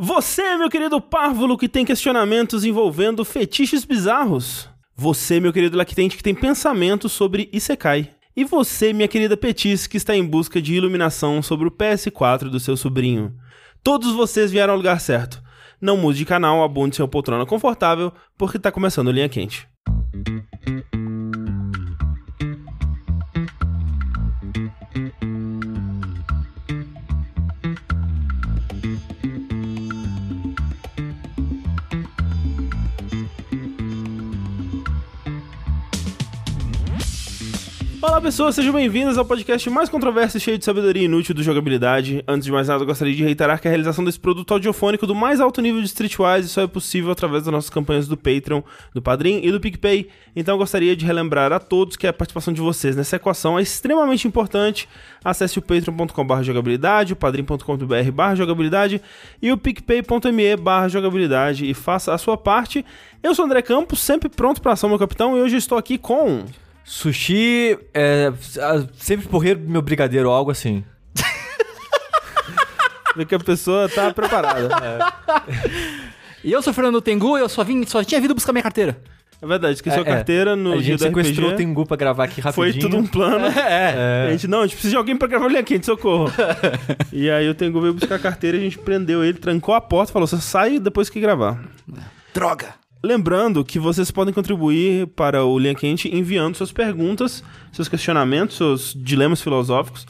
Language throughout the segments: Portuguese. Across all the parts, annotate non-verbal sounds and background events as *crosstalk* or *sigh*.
Você, meu querido párvulo que tem questionamentos envolvendo fetiches bizarros. Você, meu querido lactente que tem pensamentos sobre Isekai. E você, minha querida Petis, que está em busca de iluminação sobre o PS4 do seu sobrinho. Todos vocês vieram ao lugar certo. Não mude de canal, abunde seu poltrona confortável, porque está começando Linha Quente. Olá pessoas, sejam bem-vindos ao podcast mais controverso e cheio de sabedoria inútil do jogabilidade. Antes de mais nada, eu gostaria de reiterar que a realização desse produto audiofônico do mais alto nível de Streetwise só é possível através das nossas campanhas do Patreon, do Padrim e do PicPay. Então eu gostaria de relembrar a todos que a participação de vocês nessa equação é extremamente importante. Acesse o patreon.com.br jogabilidade, o padrim.com.br jogabilidade e o picpay.me jogabilidade e faça a sua parte. Eu sou o André Campos, sempre pronto para ação, meu capitão, e hoje estou aqui com... Sushi, é, sempre porreiro meu brigadeiro ou algo assim. *laughs* Vê que a pessoa tá preparada. É. E eu sou Fernando Tengu, eu só, vim, só tinha vindo buscar minha carteira. É verdade, esqueceu é, a carteira no a dia gente do sequestrou RPG. o Tengu pra gravar aqui rapidinho. Foi tudo um plano. *laughs* É. A gente, não, a gente precisa de alguém pra gravar o linha quente, socorro. *laughs* e aí o Tengu veio buscar a carteira, a gente prendeu ele, trancou a porta, falou, você sai depois que gravar. Droga! Lembrando que vocês podem contribuir para o Linha Quente enviando suas perguntas, seus questionamentos, seus dilemas filosóficos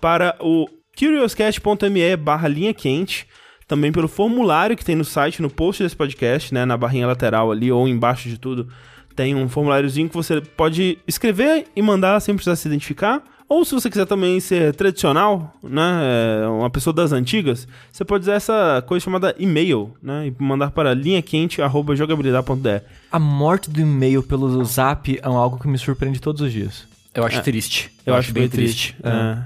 para o curiouscat.me barra linha quente, também pelo formulário que tem no site, no post desse podcast, né, na barrinha lateral ali ou embaixo de tudo, tem um formuláriozinho que você pode escrever e mandar sem precisar se identificar. Ou se você quiser também ser tradicional, né, uma pessoa das antigas, você pode usar essa coisa chamada e-mail, né, e mandar para linhaquente@jogabilidade.de. A morte do e-mail pelo zap é algo que me surpreende todos os dias. Eu acho triste. Eu acho bem triste.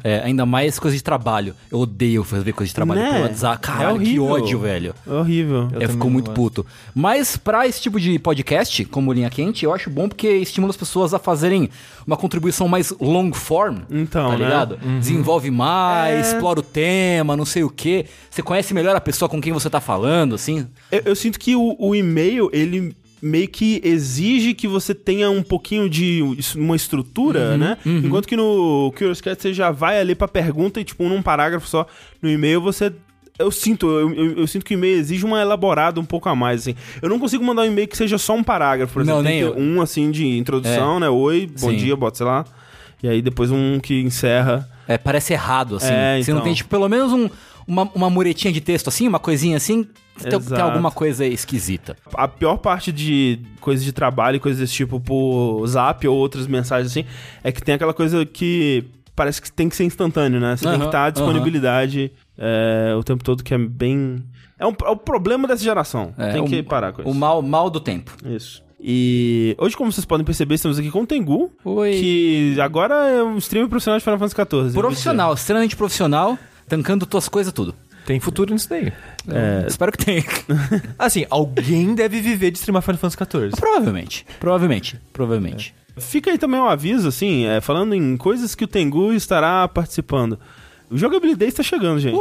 É. É, ainda mais coisa de trabalho. Eu odeio fazer coisa de trabalho Né? pelo WhatsApp. Cara, É que horrível. ódio, velho. É horrível. Eu Eu, fico muito não puto. Mas pra esse tipo de podcast, como Linha Quente, eu acho bom porque estimula as pessoas a fazerem uma contribuição mais long form. Então, tá né? ligado? Desenvolve mais, É. explora o tema, não sei o quê. Você conhece melhor a pessoa com quem você tá falando, assim. Eu, eu sinto que o, o e-mail, ele meio que exige que você tenha um pouquinho de uma estrutura, né? Enquanto que no Curious Cat você já vai ali pra pergunta e, tipo, num parágrafo só. No e-mail você... Eu sinto, eu, eu- eu sinto que o e-mail exige uma elaborada um pouco a mais, assim. Eu não consigo mandar um e-mail que seja só um parágrafo, por exemplo. Não, nem eu. um, assim, de introdução, né? Oi, bom Sim. dia, bota, sei lá. E aí depois um que encerra. É, parece errado, assim. É, Você não então. tem, tipo, pelo menos um, uma, uma muretinha de texto, assim, uma coisinha assim. Tem, tem alguma coisa esquisita. A pior parte de coisas de trabalho e coisas desse tipo por zap ou outras mensagens assim, é que tem aquela coisa que parece que tem que ser instantâneo, né? Você tem que estar à aham. disponibilidade é, o tempo todo, que é bem. É, um, é o problema dessa geração. É, tem o- que parar com O isso. mal, mal do tempo. Isso. E hoje, como vocês podem perceber, estamos aqui com o Tengu, Oi. que agora é um streamer profissional de Final Fantasy XIV. Profissional, extremamente profissional, tancando tuas coisas tudo. Tem futuro nisso daí. É. Espero que tenha. *laughs* Assim, alguém deve viver de streamar Final Fantasy XIV. provavelmente. Provavelmente. Provavelmente. Fica aí também um aviso, assim, é, falando em coisas que o Tengu estará participando. O Jogabilidade está chegando, gente.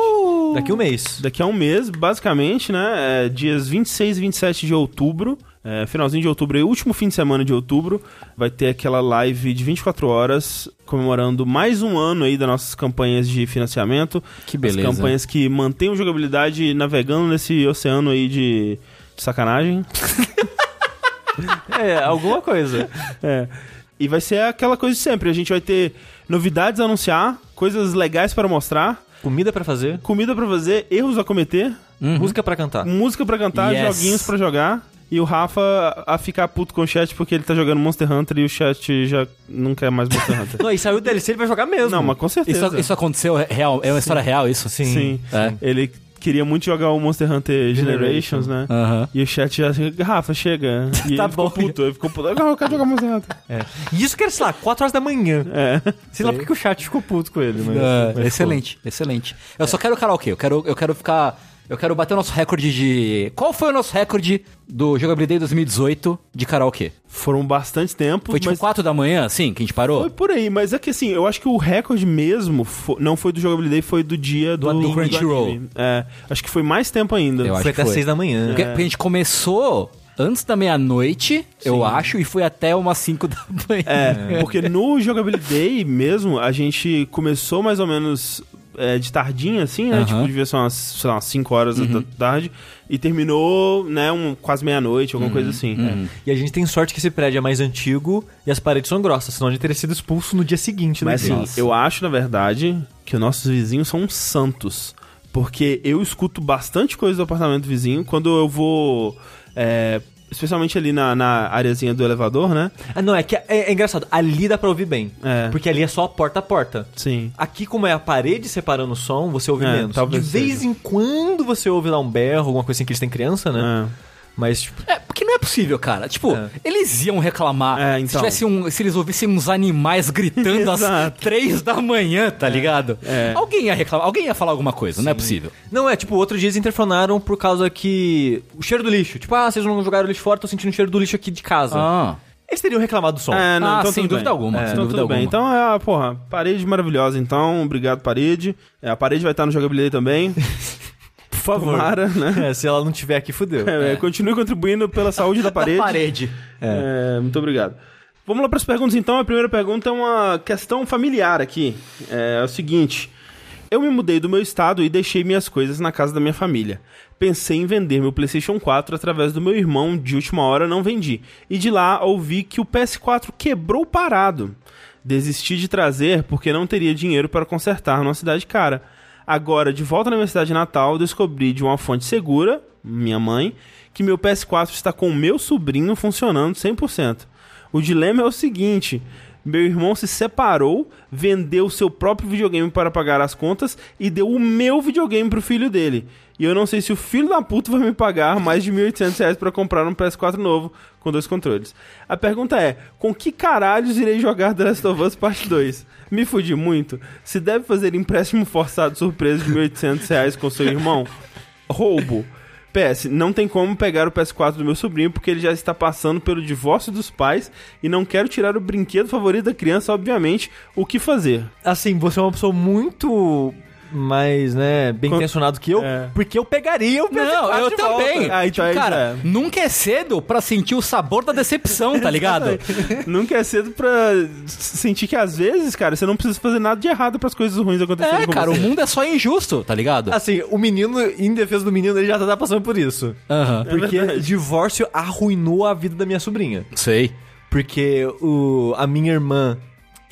Daqui um mês. Daqui a um mês, basicamente, né? é, dias 26 e 27 de outubro. É, finalzinho de outubro aí, último fim de semana de outubro. Vai ter aquela live de 24 horas comemorando mais um ano aí das nossas campanhas de financiamento. Que beleza. As campanhas que mantêm a jogabilidade navegando nesse oceano aí de, de sacanagem. *laughs* É, alguma coisa. É. E vai ser aquela coisa de sempre. A gente vai ter novidades a anunciar, coisas legais para mostrar, Comida pra fazer, comida para fazer, erros a cometer, música pra cantar. música pra cantar, Yes. joguinhos pra jogar. E o Rafa a ficar puto com o chat porque ele tá jogando Monster Hunter e o chat já não quer mais Monster Hunter. *laughs* Não, e saiu o DLC, ele vai jogar mesmo. não, mas com certeza. Isso, isso aconteceu é real? É uma história real isso? Sim. Sim. É. Ele queria muito jogar o Monster Hunter Generations, Generations. né? Aham. E o chat já Rafa, chega. E *laughs* Tá ele ficou bom. puto, ele ficou puto. Eu quero jogar Monster Hunter. *laughs* É. E isso que era, sei lá, 4 horas da manhã. É. Sei lá porque que o chat ficou puto com ele, mas... É, mas excelente, excelente. Eu só quero karaokê, eu quero, eu quero ficar Eu quero bater o nosso recorde de. Qual foi o nosso recorde do Jogabilidade 2018 de karaokê? Foram bastante tempo, Foi tipo mas 4 da manhã, assim, que a gente parou? foi por aí. Mas é que assim, eu acho que o recorde mesmo fo- não foi do Jogabilidade, foi do dia do, anime. Crunchyroll. anime. É, acho que foi mais tempo ainda. Eu acho Foi até foi. seis da manhã. Porque, porque a gente começou antes da meia-noite, eu acho, e foi até umas 5 *laughs* da manhã. É, porque no Jogabilidade mesmo, a gente começou mais ou menos é, de tardinha, assim, né? Aham. Tipo, devia ser umas, sei lá, umas 5 horas da tarde. E terminou, né, um, quase meia-noite, alguma coisa assim. E a gente tem sorte que esse prédio é mais antigo e as paredes são grossas, senão a gente teria sido expulso no dia seguinte. Mas né? assim, eu acho, na verdade, que os nossos vizinhos são uns santos. Porque eu escuto bastante coisa do apartamento vizinho quando eu vou. é, especialmente ali na, na areazinha do elevador, né? Ah, não, é que é, é engraçado. Ali dá pra ouvir bem. É. Porque ali é só porta a porta. Sim. Aqui, como é a parede separando o som, você ouve É, menos. talvez De vez seja. em quando você ouve lá um berro, alguma coisa assim que eles têm criança, né? É. Mas, tipo, É, porque é possível, cara. Tipo, É. eles iam reclamar É, se, então. tivesse um, se eles ouvissem uns animais gritando às três da manhã, tá ligado? É. Alguém ia reclamar, alguém ia falar alguma coisa, não é possível. Não, é tipo, outro dia eles interfonaram por causa que. O cheiro do lixo. Tipo, ah, vocês não jogaram lixo fora, tô sentindo o cheiro do lixo aqui de casa. Ah. Eles teriam reclamado do som. É, não, Ah, então sem tudo dúvida bem. alguma, É, sem então dúvida tudo bem. alguma. Então é, a, porra, parede maravilhosa, então. Obrigado, parede. É, a parede vai estar no jogabilidade também. *laughs* favor. Tomara, né? *laughs* É, se ela não tiver aqui, fudeu. É, Continue contribuindo pela saúde da *laughs* parede. Parede. É, muito obrigado. Vamos lá para as perguntas então. A primeira pergunta é uma questão familiar aqui. É, o seguinte: Eu me mudei do meu estado e deixei minhas coisas na casa da minha família. Pensei em vender meu PlayStation 4 através do meu irmão, de última hora não vendi. E de lá ouvi que o PS4 quebrou parado. Desisti de trazer porque não teria dinheiro para consertar numa cidade cara. Agora, de volta na minha cidade natal, descobri de uma fonte segura, minha mãe, que meu PS4 está com o meu sobrinho funcionando 100%. O dilema é o seguinte: meu irmão se separou, vendeu seu próprio videogame para pagar as contas e deu o meu videogame pro filho dele. E eu não sei se o filho da puta vai me pagar mais de 1.800 reais para comprar um PS4 novo com dois controles. A pergunta é: com que caralhos irei jogar The Last of Us Parte 2? Me fudi muito? Se deve fazer empréstimo forçado surpresa de 1.800 reais com seu irmão? Roubo. PS, não tem como pegar o PS4 do meu sobrinho porque ele já está passando pelo divórcio dos pais e não quero tirar o brinquedo favorito da criança, obviamente. O que fazer? Assim, você é uma pessoa muito mais, né, bem intencionado que eu, É. porque eu pegaria o PS4 Não, eu também. Ah, então é isso, cara, é. nunca é cedo pra sentir o sabor da decepção, tá ligado? Nunca é cedo pra sentir que às vezes, cara, você não precisa fazer nada de errado para as coisas ruins acontecerem É, com cara, o você. mundo é só injusto, tá ligado? Assim, o menino, em defesa do menino, ele já tá passando por isso. Aham. Porque verdade. divórcio arruinou a vida da minha sobrinha. Sei. Porque o, a minha irmã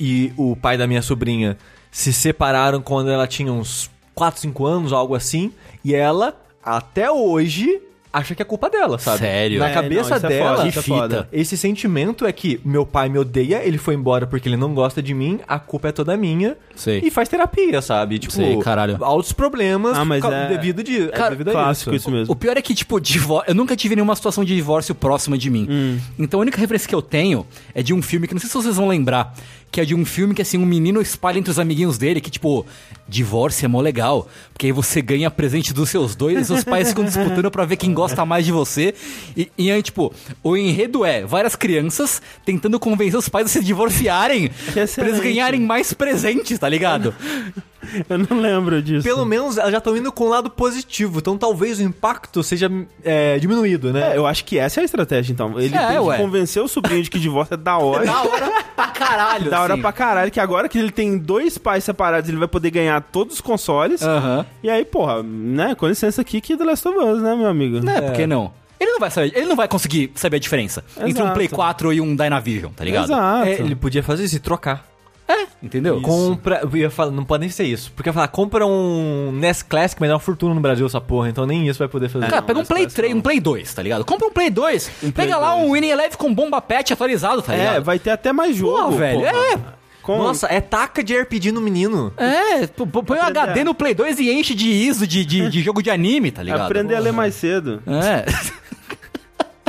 e o pai da minha sobrinha se separaram quando ela tinha uns 4, 5 anos, algo assim. E ela, até hoje, acha que é culpa dela, sabe? Sério? Na É, cabeça não, é dela, foda, Que isso é fita. foda. esse sentimento é que meu pai me odeia, ele foi embora porque ele não gosta de mim, a culpa é toda minha. Sei. E faz terapia, sabe? Tipo, Sei, caralho. altos problemas Ah, mas é- devido, de, é Cara, devido a Clássico isso. isso mesmo. O pior é que, tipo, divórcio. Eu nunca tive nenhuma situação de divórcio próxima de mim. Hum. Então a única referência que eu tenho é de um filme que não sei se vocês vão lembrar. Que é de um filme que, assim, um menino espalha entre os amiguinhos dele que, tipo, divórcio é mó legal. Porque aí você ganha presente dos seus dois e seus pais ficam disputando pra ver quem gosta mais de você. E, e aí, tipo, o enredo é várias crianças tentando convencer os pais a se divorciarem pra eles ganharem mais presentes, tá ligado? *laughs* Eu não lembro disso. Pelo menos elas já estão indo com o lado positivo, então talvez o impacto seja é, diminuído, né? É, eu acho que essa é a estratégia, então. Ele É, tem que ué. convencer o sobrinho de que divórcio é da *laughs* hora. Da hora pra caralho. *laughs* Da hora assim. pra caralho, que agora que ele tem dois pais separados, ele vai poder ganhar todos os consoles. Aham. E aí, porra, né, com licença aqui que The Last of Us, né, meu amigo? Né, por que não? Ele não vai saber, ele não vai conseguir saber a diferença entre um Exato. Play 4 e um Dynavision, tá ligado? Exato. É, ele podia fazer isso e trocar. É, entendeu? Compra. Eu ia falar, não pode nem ser isso. Porque eu ia falar, compra um NES Classic, mas dá uma fortuna no Brasil essa porra, então nem isso vai poder fazer. Cara, não, pega um Play parece 3, não. um Play 2, tá ligado? Compra um Play 2, Um pega Play lá 2. um Winning Eleven com bomba pet atualizado, tá É, ligado? vai ter até mais jogo. Pô, velho, porra. é. Com- Nossa, é taca de RPG no menino. É, pô, pô, põe um HD a- no Play 2 e enche de ISO de, de, de jogo de anime, tá ligado? aprender a ler mais cedo. É.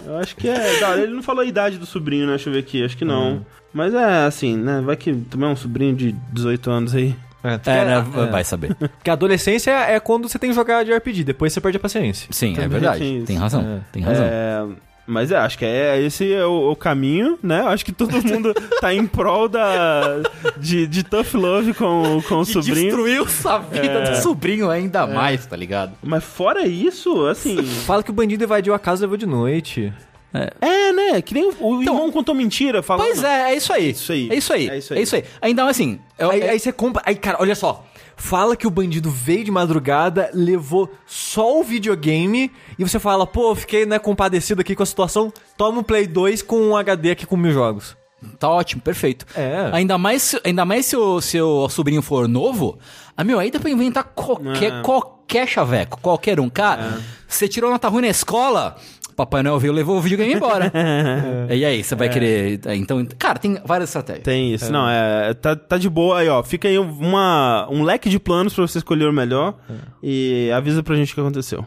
Eu acho que é. Ele não falou a idade do sobrinho, né? Deixa eu ver aqui. Acho que não. Mas é assim, né? Vai que também é um sobrinho de 18 anos aí. É, porque, É, né? é. Vai saber. Porque a adolescência é quando você tem que jogar de RPG, depois você perde a paciência. Sim, é Também verdade. tem. Tem razão. É. Tem razão. É, mas é, acho que é, esse é o, o caminho, né? Acho que todo mundo *laughs* tá em prol da, de, de tough love com, com o Que sobrinho. destruiu a vida É. do sobrinho ainda mais, tá ligado? Mas fora isso, assim. Fala que o bandido invadiu a casa e levou de noite. É, né? Que nem o, o irmão contou mentira falando. Então, Pois é, é isso aí. Isso aí. É isso aí. É isso É aí. isso aí. Então, assim. eu- Aí, é- aí você compra. Aí, cara, olha só. Fala que o bandido veio de madrugada, levou só o videogame, e você fala, pô, fiquei né, compadecido aqui com a situação. Toma um Play 2 com um HD aqui com mil jogos. Tá ótimo, perfeito. É. Ainda mais, se- ainda mais se o seu sobrinho for novo, ah, meu, aí dá pra inventar qualquer, É. qualquer chaveco, qualquer um. Cara, você tirou nota ruim na escola, Papai Noel veio levou o videogame embora. *laughs* E aí, você vai querer... Então, cara, tem várias estratégias. Tem isso, não, é. Tá, tá de boa aí, ó. Fica aí uma, um leque de planos pra você escolher o melhor e avisa pra gente o que aconteceu.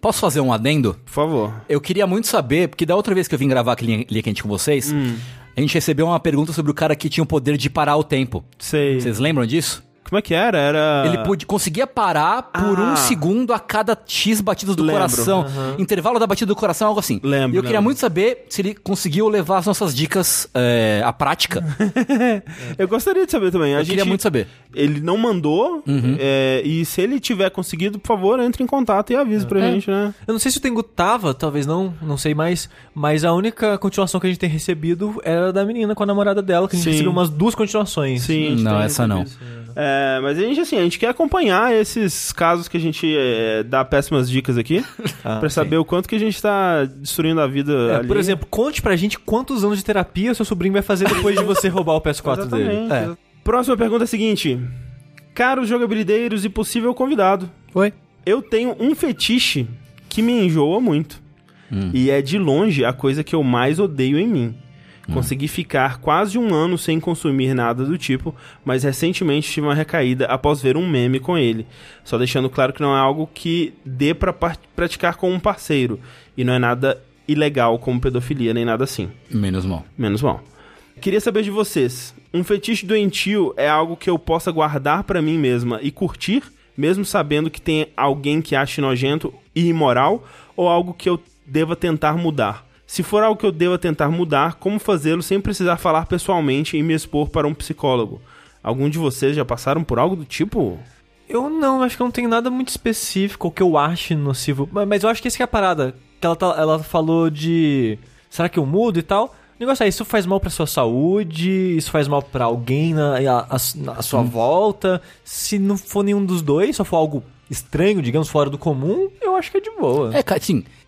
Posso fazer um adendo? Por favor. Eu queria muito saber, porque da outra vez que eu vim gravar Linha Linha Quente com vocês, Hum. a gente recebeu uma pergunta sobre o cara que tinha o poder de parar o tempo. Sei. Vocês lembram disso? Como é que era? Era. Ele podia, conseguia parar por Ah. um segundo a cada X batidas do Lembro. coração. Intervalo da batida do coração, algo assim. Lembro, E eu queria lembro. muito saber se ele conseguiu levar as nossas dicas é, à prática. *laughs* Eu gostaria de saber também. A Eu gente, queria muito saber. Ele não mandou. Uhum. é, e se ele tiver conseguido, por favor, entre em contato e avise pra É. gente, né? Eu não sei se o Tengu tava, talvez não, não sei mais. Mas a única continuação que a gente tem recebido era da menina com a namorada dela, que a gente Sim. recebeu umas duas continuações. Sim. Não, essa não. recebido isso. É, mas a gente, assim, a gente quer acompanhar esses casos que a gente é, dá péssimas dicas aqui. *laughs* Ah, pra sim. saber o quanto que a gente tá destruindo a vida É, ali. por exemplo, conte pra gente quantos anos de terapia seu sobrinho vai fazer depois de você roubar o PS4 dele. Exatamente. É. Próxima pergunta é a seguinte. Caros jogabilideiros e possível convidado, Oi? eu tenho um fetiche que me enjoa muito. Hum. E é de longe a coisa que eu mais odeio em mim. Hum. Consegui ficar quase um ano sem consumir nada do tipo, mas recentemente tive uma recaída após ver um meme com ele. Só deixando claro que não é algo que dê pra par- praticar com um parceiro. E não é nada ilegal como pedofilia, nem nada assim. Menos mal. Menos mal. Queria saber de vocês. Um fetiche doentio é algo que eu possa guardar pra mim mesma e curtir, mesmo sabendo que tem alguém que ache nojento e imoral, ou algo que eu deva tentar mudar? Se for algo que eu deva tentar mudar, como fazê-lo sem precisar falar pessoalmente e me expor para um psicólogo? Algum de vocês já passaram por algo do tipo? Eu não, acho que eu não tenho nada muito específico que eu ache nocivo. Mas- eu acho que essa que é a parada. Que ela, tá- ela falou de. Será que eu mudo e tal? O negócio é, isso faz mal pra sua saúde, isso faz mal pra alguém na, a, a- na sua volta. Se não for nenhum dos dois, só for algo estranho, digamos, fora do comum, eu acho que é de boa. É, cara,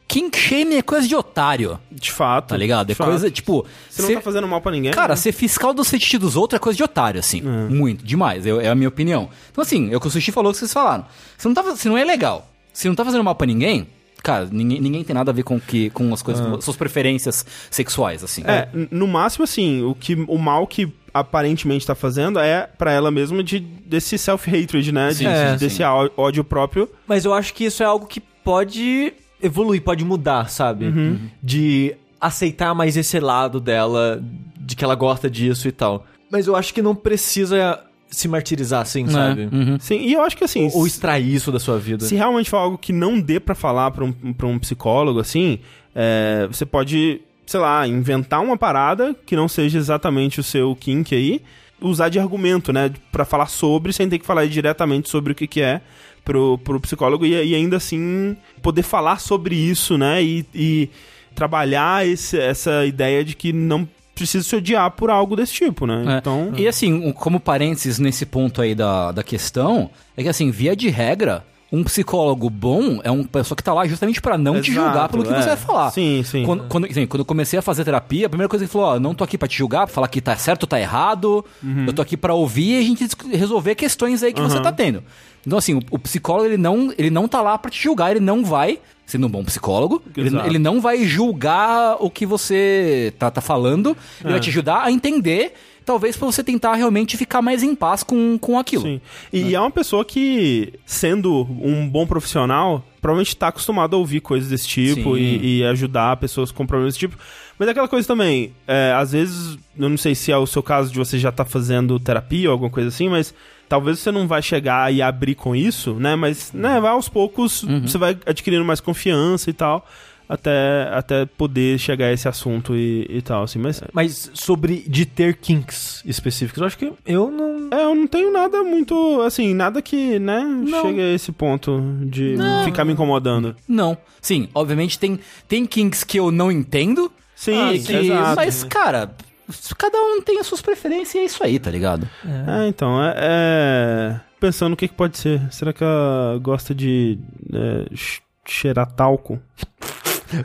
kink shame é coisa de otário, De fato. tá ligado? É de fato. coisa, tipo... Você não cê- tá fazendo mal pra ninguém? Cara, né? ser fiscal do fetiche dos outros é coisa de otário, assim. Muito, demais. eu- é a minha opinião. Então, assim, é o que o Sushi falou que vocês falaram. Se não, tá, se não é legal, se não tá fazendo mal pra ninguém, cara, ninguém, ninguém tem nada a ver com, que, com as coisas, com suas preferências sexuais, assim. É, no máximo, assim, o, que, o mal que aparentemente tá fazendo é pra ela mesma de, desse self-hatred, né? Sim, De- sim, desse sim. ódio próprio. Mas eu acho que isso é algo que pode evoluir, pode mudar, sabe? Uhum. De aceitar mais esse lado dela, de que ela gosta disso e tal. Mas eu acho que não precisa se martirizar assim, Né? sabe? Uhum. Sim, e eu acho que assim. Ou, ou extrair isso da sua vida. Se realmente for algo que não dê pra falar pra um, pra um psicólogo, assim, é, você pode, sei lá, inventar uma parada que não seja exatamente o seu kink aí, usar de argumento, né? Pra falar sobre, sem ter que falar diretamente sobre o que, que é pro, pro psicólogo e, e ainda assim poder falar sobre isso, né? E, e trabalhar esse- essa ideia de que não precisa se odiar por algo desse tipo, né? É. Então. E assim, como parênteses nesse ponto aí da, da questão, é que assim, via de regra, um psicólogo bom é uma pessoa que tá lá justamente pra não te Exato, julgar pelo que é. você vai falar. Sim, sim. Quando, quando, assim, quando eu comecei a fazer terapia, a primeira coisa que ele falou, ó, não tô aqui pra te julgar, pra falar que tá certo ou tá errado, Uhum. eu tô aqui pra ouvir e a gente resolver questões aí que você tá tendo. Então assim, o, o psicólogo, ele não, ele não tá lá pra te julgar, ele não vai, sendo um bom psicólogo, ele, ele não vai julgar o que você tá, tá falando, ele É. vai te ajudar a entender talvez pra você tentar realmente ficar mais em paz com, com aquilo. Sim. E é uma pessoa que, sendo um bom profissional, provavelmente tá acostumado a ouvir coisas desse tipo e, e ajudar pessoas com problemas desse tipo. Mas é aquela coisa também, é, às vezes, eu não sei se é o seu caso de você já tá fazendo terapia ou alguma coisa assim, mas talvez você não vai chegar e abrir com isso, né? Mas, né, vai aos poucos, você vai adquirindo mais confiança e tal, até, até poder chegar a esse assunto e, e tal, assim. Mas, Mas sobre de ter kinks específicos, eu acho que eu não. é, eu não tenho nada muito, assim, nada que, né, chegue a esse ponto de ficar me incomodando. Não. Sim, obviamente tem, tem kinks que eu não entendo. Sim, e que- exato. Mas, cara, cada um tem as suas preferências e é isso aí, tá ligado? É, então, é, é- Pensando o que, que pode ser. Será que ela gosta de é, ch- cheirar talco?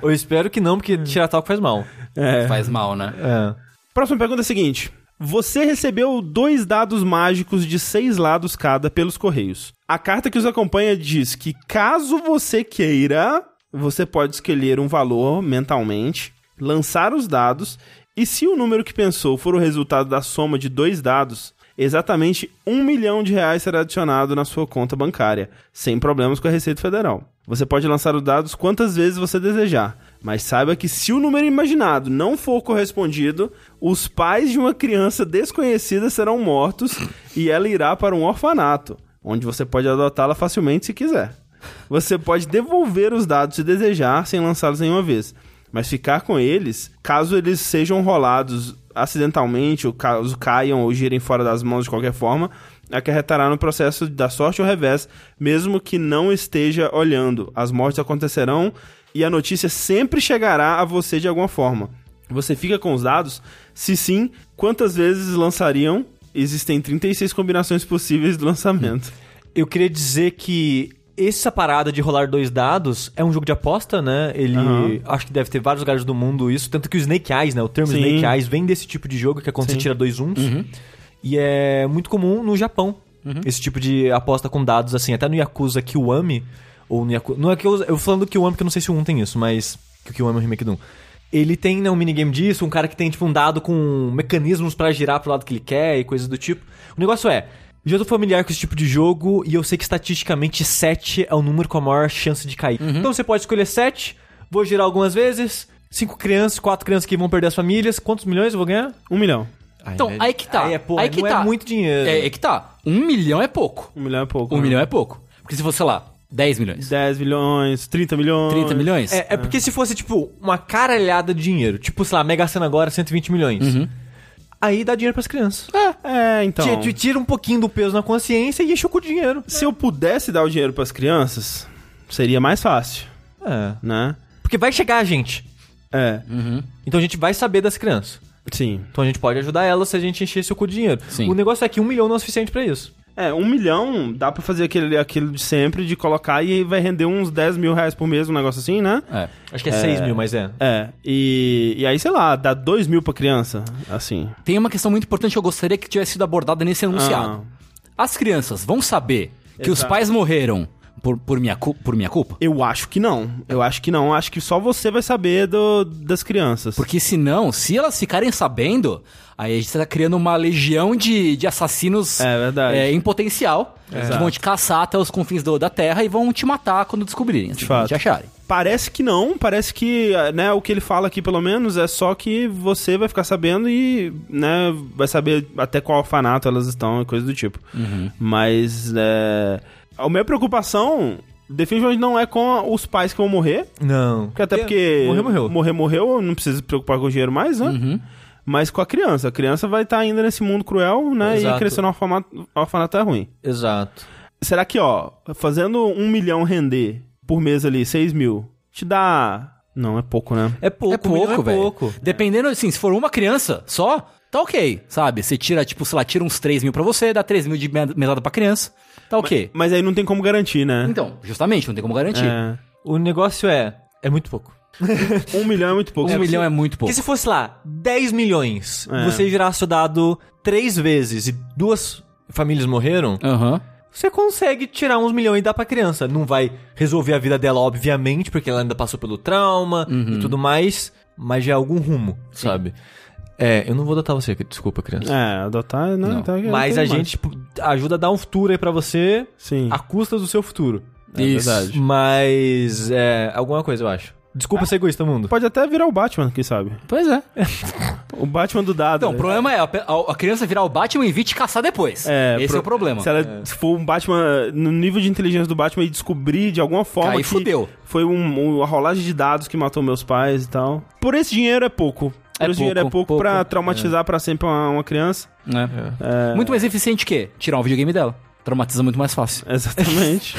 Eu espero que não, porque tirar talco faz mal. É. Faz mal, né? É. Próxima pergunta é a seguinte. Você recebeu dois dados mágicos de seis lados cada pelos correios. A carta que os acompanha diz que caso você queira, você pode escolher um valor mentalmente, lançar os dados, e se o número que pensou for o resultado da soma de dois dados, exatamente um milhão de reais será adicionado na sua conta bancária, sem problemas com a Receita Federal. Você pode lançar os dados quantas vezes você desejar, mas saiba que se o número imaginado não for correspondido, os pais de uma criança desconhecida serão mortos e ela irá para um orfanato, onde você pode adotá-la facilmente se quiser. Você pode devolver os dados se desejar sem lançá-los nenhuma vez, mas ficar com eles caso eles sejam rolados acidentalmente, ou caso caiam ou girem fora das mãos de qualquer forma, acarretará no processo da sorte ou revés, mesmo que não esteja olhando. As mortes acontecerão e a notícia sempre chegará a você de alguma forma. Você fica com os dados? Se sim, quantas vezes lançariam? Existem 36 combinações possíveis do lançamento. Eu queria dizer que essa parada de rolar dois dados é um jogo de aposta, né? Ele. Aham. Acho que deve ter vários lugares do mundo isso. Tanto que o Snake Eyes, né? O termo Sim. Snake Eyes vem desse tipo de jogo, que é quando Sim. você tira dois uns. E é muito comum no Japão. Esse tipo de aposta com dados, assim. Até no Yakuza Kiwami. Ou no Yakuza. No Yakuza eu falando do Kiwami, porque eu não sei se o 1 tem isso, mas. Que o Kiwami é o remake do 1. Ele tem né, um minigame disso, um cara que tem tipo um dado com mecanismos pra girar pro lado que ele quer e coisas do tipo. O negócio é, já tô familiar com esse tipo de jogo e eu sei que estatisticamente 7 é o número com a maior chance de cair. Então você pode escolher 7, vou girar algumas vezes, 5 crianças, 4 crianças que vão perder as famílias, quantos milhões eu vou ganhar? Um milhão. Então, aí que tá. Aí é, pô, aí que não tá. é muito dinheiro. É, é que tá. Um milhão é pouco. Um milhão é pouco. Um né? milhão é pouco. Porque se fosse, sei lá, 10 milhões, 10 milhões, 30 milhões. 30 milhões, É, é porque se fosse, tipo, uma caralhada de dinheiro, tipo, sei lá, Mega Sena agora, 120 milhões. Aí dá dinheiro pras crianças. É, então. Tira, tira um pouquinho do peso na consciência e enche o cu de dinheiro. Se eu pudesse dar o dinheiro pras crianças, seria mais fácil, É. né? Porque vai chegar a gente. É, Então a gente vai saber das crianças. sim. Então a gente pode ajudar elas se a gente encher esse cu de dinheiro. Sim. O negócio é que um milhão não é suficiente pra isso. É, um milhão dá pra fazer aquele, aquilo de sempre, de colocar e vai render uns 10 mil reais por mês, um negócio assim, né? É. Acho que é, 6 mil, mas é. É, e, e aí, sei lá, dá 2 mil pra criança, assim. Tem uma questão muito importante que eu gostaria que tivesse sido abordada nesse enunciado. As crianças vão saber que os Exato. pais morreram por, por, minha, por minha culpa? Eu acho que não. Eu acho que não. Acho que só você vai saber do, das crianças. Porque senão, se elas ficarem sabendo, aí a gente tá criando uma legião de, de assassinos É verdade. é, em potencial, que vão te caçar até os confins do- da Terra e vão te matar quando descobrirem, assim, De fato. te acharem. Parece que não, parece que, né, o que ele fala aqui pelo menos é só que você vai ficar sabendo e, né, vai saber até qual orfanato elas estão e coisa do tipo. Mas, é, a minha preocupação definitivamente não é com os pais que vão morrer, Não. porque até porque Morreu, morreu. morrer, morreu, não precisa se preocupar com o dinheiro mais, né? Mas com a criança, a criança vai estar ainda nesse mundo cruel, né, Exato. e crescer no orfanato, orfanato é ruim. Exato. Será que, ó, fazendo um milhão render por mês ali, seis mil, te dá. Não, é pouco, né? É pouco, é um pouco, velho. pouco. Dependendo, assim, se for uma criança só, tá ok, sabe? Você tira, tipo, sei lá, tira uns 3 mil pra você, dá 3 mil de me- mesada pra criança, tá ok. Mas aí não tem como garantir, né? Então, justamente, não tem como garantir. É. O negócio é... É muito pouco. *laughs* Um milhão é muito pouco. Um milhão é muito pouco. Porque se fosse lá, 10 milhões, É. você girasse o dado três vezes e duas famílias morreram, Aham. você consegue tirar uns milhões e dar pra criança. Não vai resolver a vida dela, obviamente, porque ela ainda passou pelo trauma Uhum. e tudo mais, mas já é algum rumo, sabe? É, eu não vou adotar você, desculpa, criança. É, adotar não, Não. tá- Mas a gente tipo, ajuda a dar um futuro aí pra você Sim. a custa do seu futuro. É Isso. verdade. Mas é alguma coisa, eu acho. Desculpa ser egoísta, mundo. Pode até virar o Batman, quem sabe? Pois é. *laughs* O Batman do dado. Então, o problema é a, a- criança virar o Batman e vir te caçar depois. É, Esse pro- é o problema. Se ela se for um Batman no nível de inteligência do Batman e descobrir de alguma forma Aí que fudeu. foi um, uma rolagem de dados que matou meus pais e tal. Por esse dinheiro é pouco. É esse dinheiro é pouco, pouco, pouco. pra traumatizar pra sempre uma, uma criança. né? É, Muito mais eficiente que tirar um videogame dela. Traumatiza muito mais fácil. *laughs* Exatamente.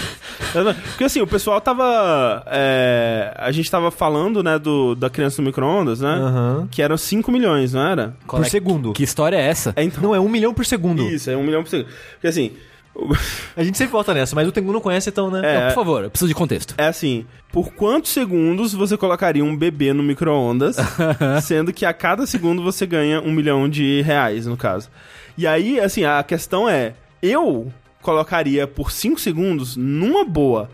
Porque assim, o pessoal tava. é, a gente tava falando, né, do, da criança no micro-ondas, né? Aham. Que eram 5 milhões, não era? Qual Por é- segundo. Que história é essa? É, então. Não, é um milhão por segundo. Isso, é um milhão por segundo. Porque assim. A gente sempre volta nessa, mas o Tengu não conhece, então, né? É. Não, por favor, eu preciso de contexto. É assim, por quantos segundos você colocaria um bebê no micro-ondas, *laughs* sendo que a cada segundo você ganha um milhão de reais, no caso. E aí, assim, a questão é, eu colocaria por 5 segundos numa boa.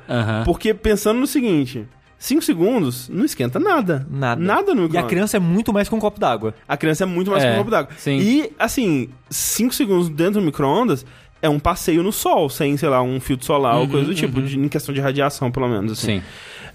Porque pensando no seguinte, 5 segundos não esquenta nada. Nada. Nada no E a criança é muito mais que um copo d'água. A criança é muito mais É, que um copo d'água. sim. E, assim, 5 segundos dentro do micro-ondas é um passeio no sol, sem, sei lá, um filtro solar ou coisa do tipo, de- em questão de radiação, pelo menos. Assim. Sim.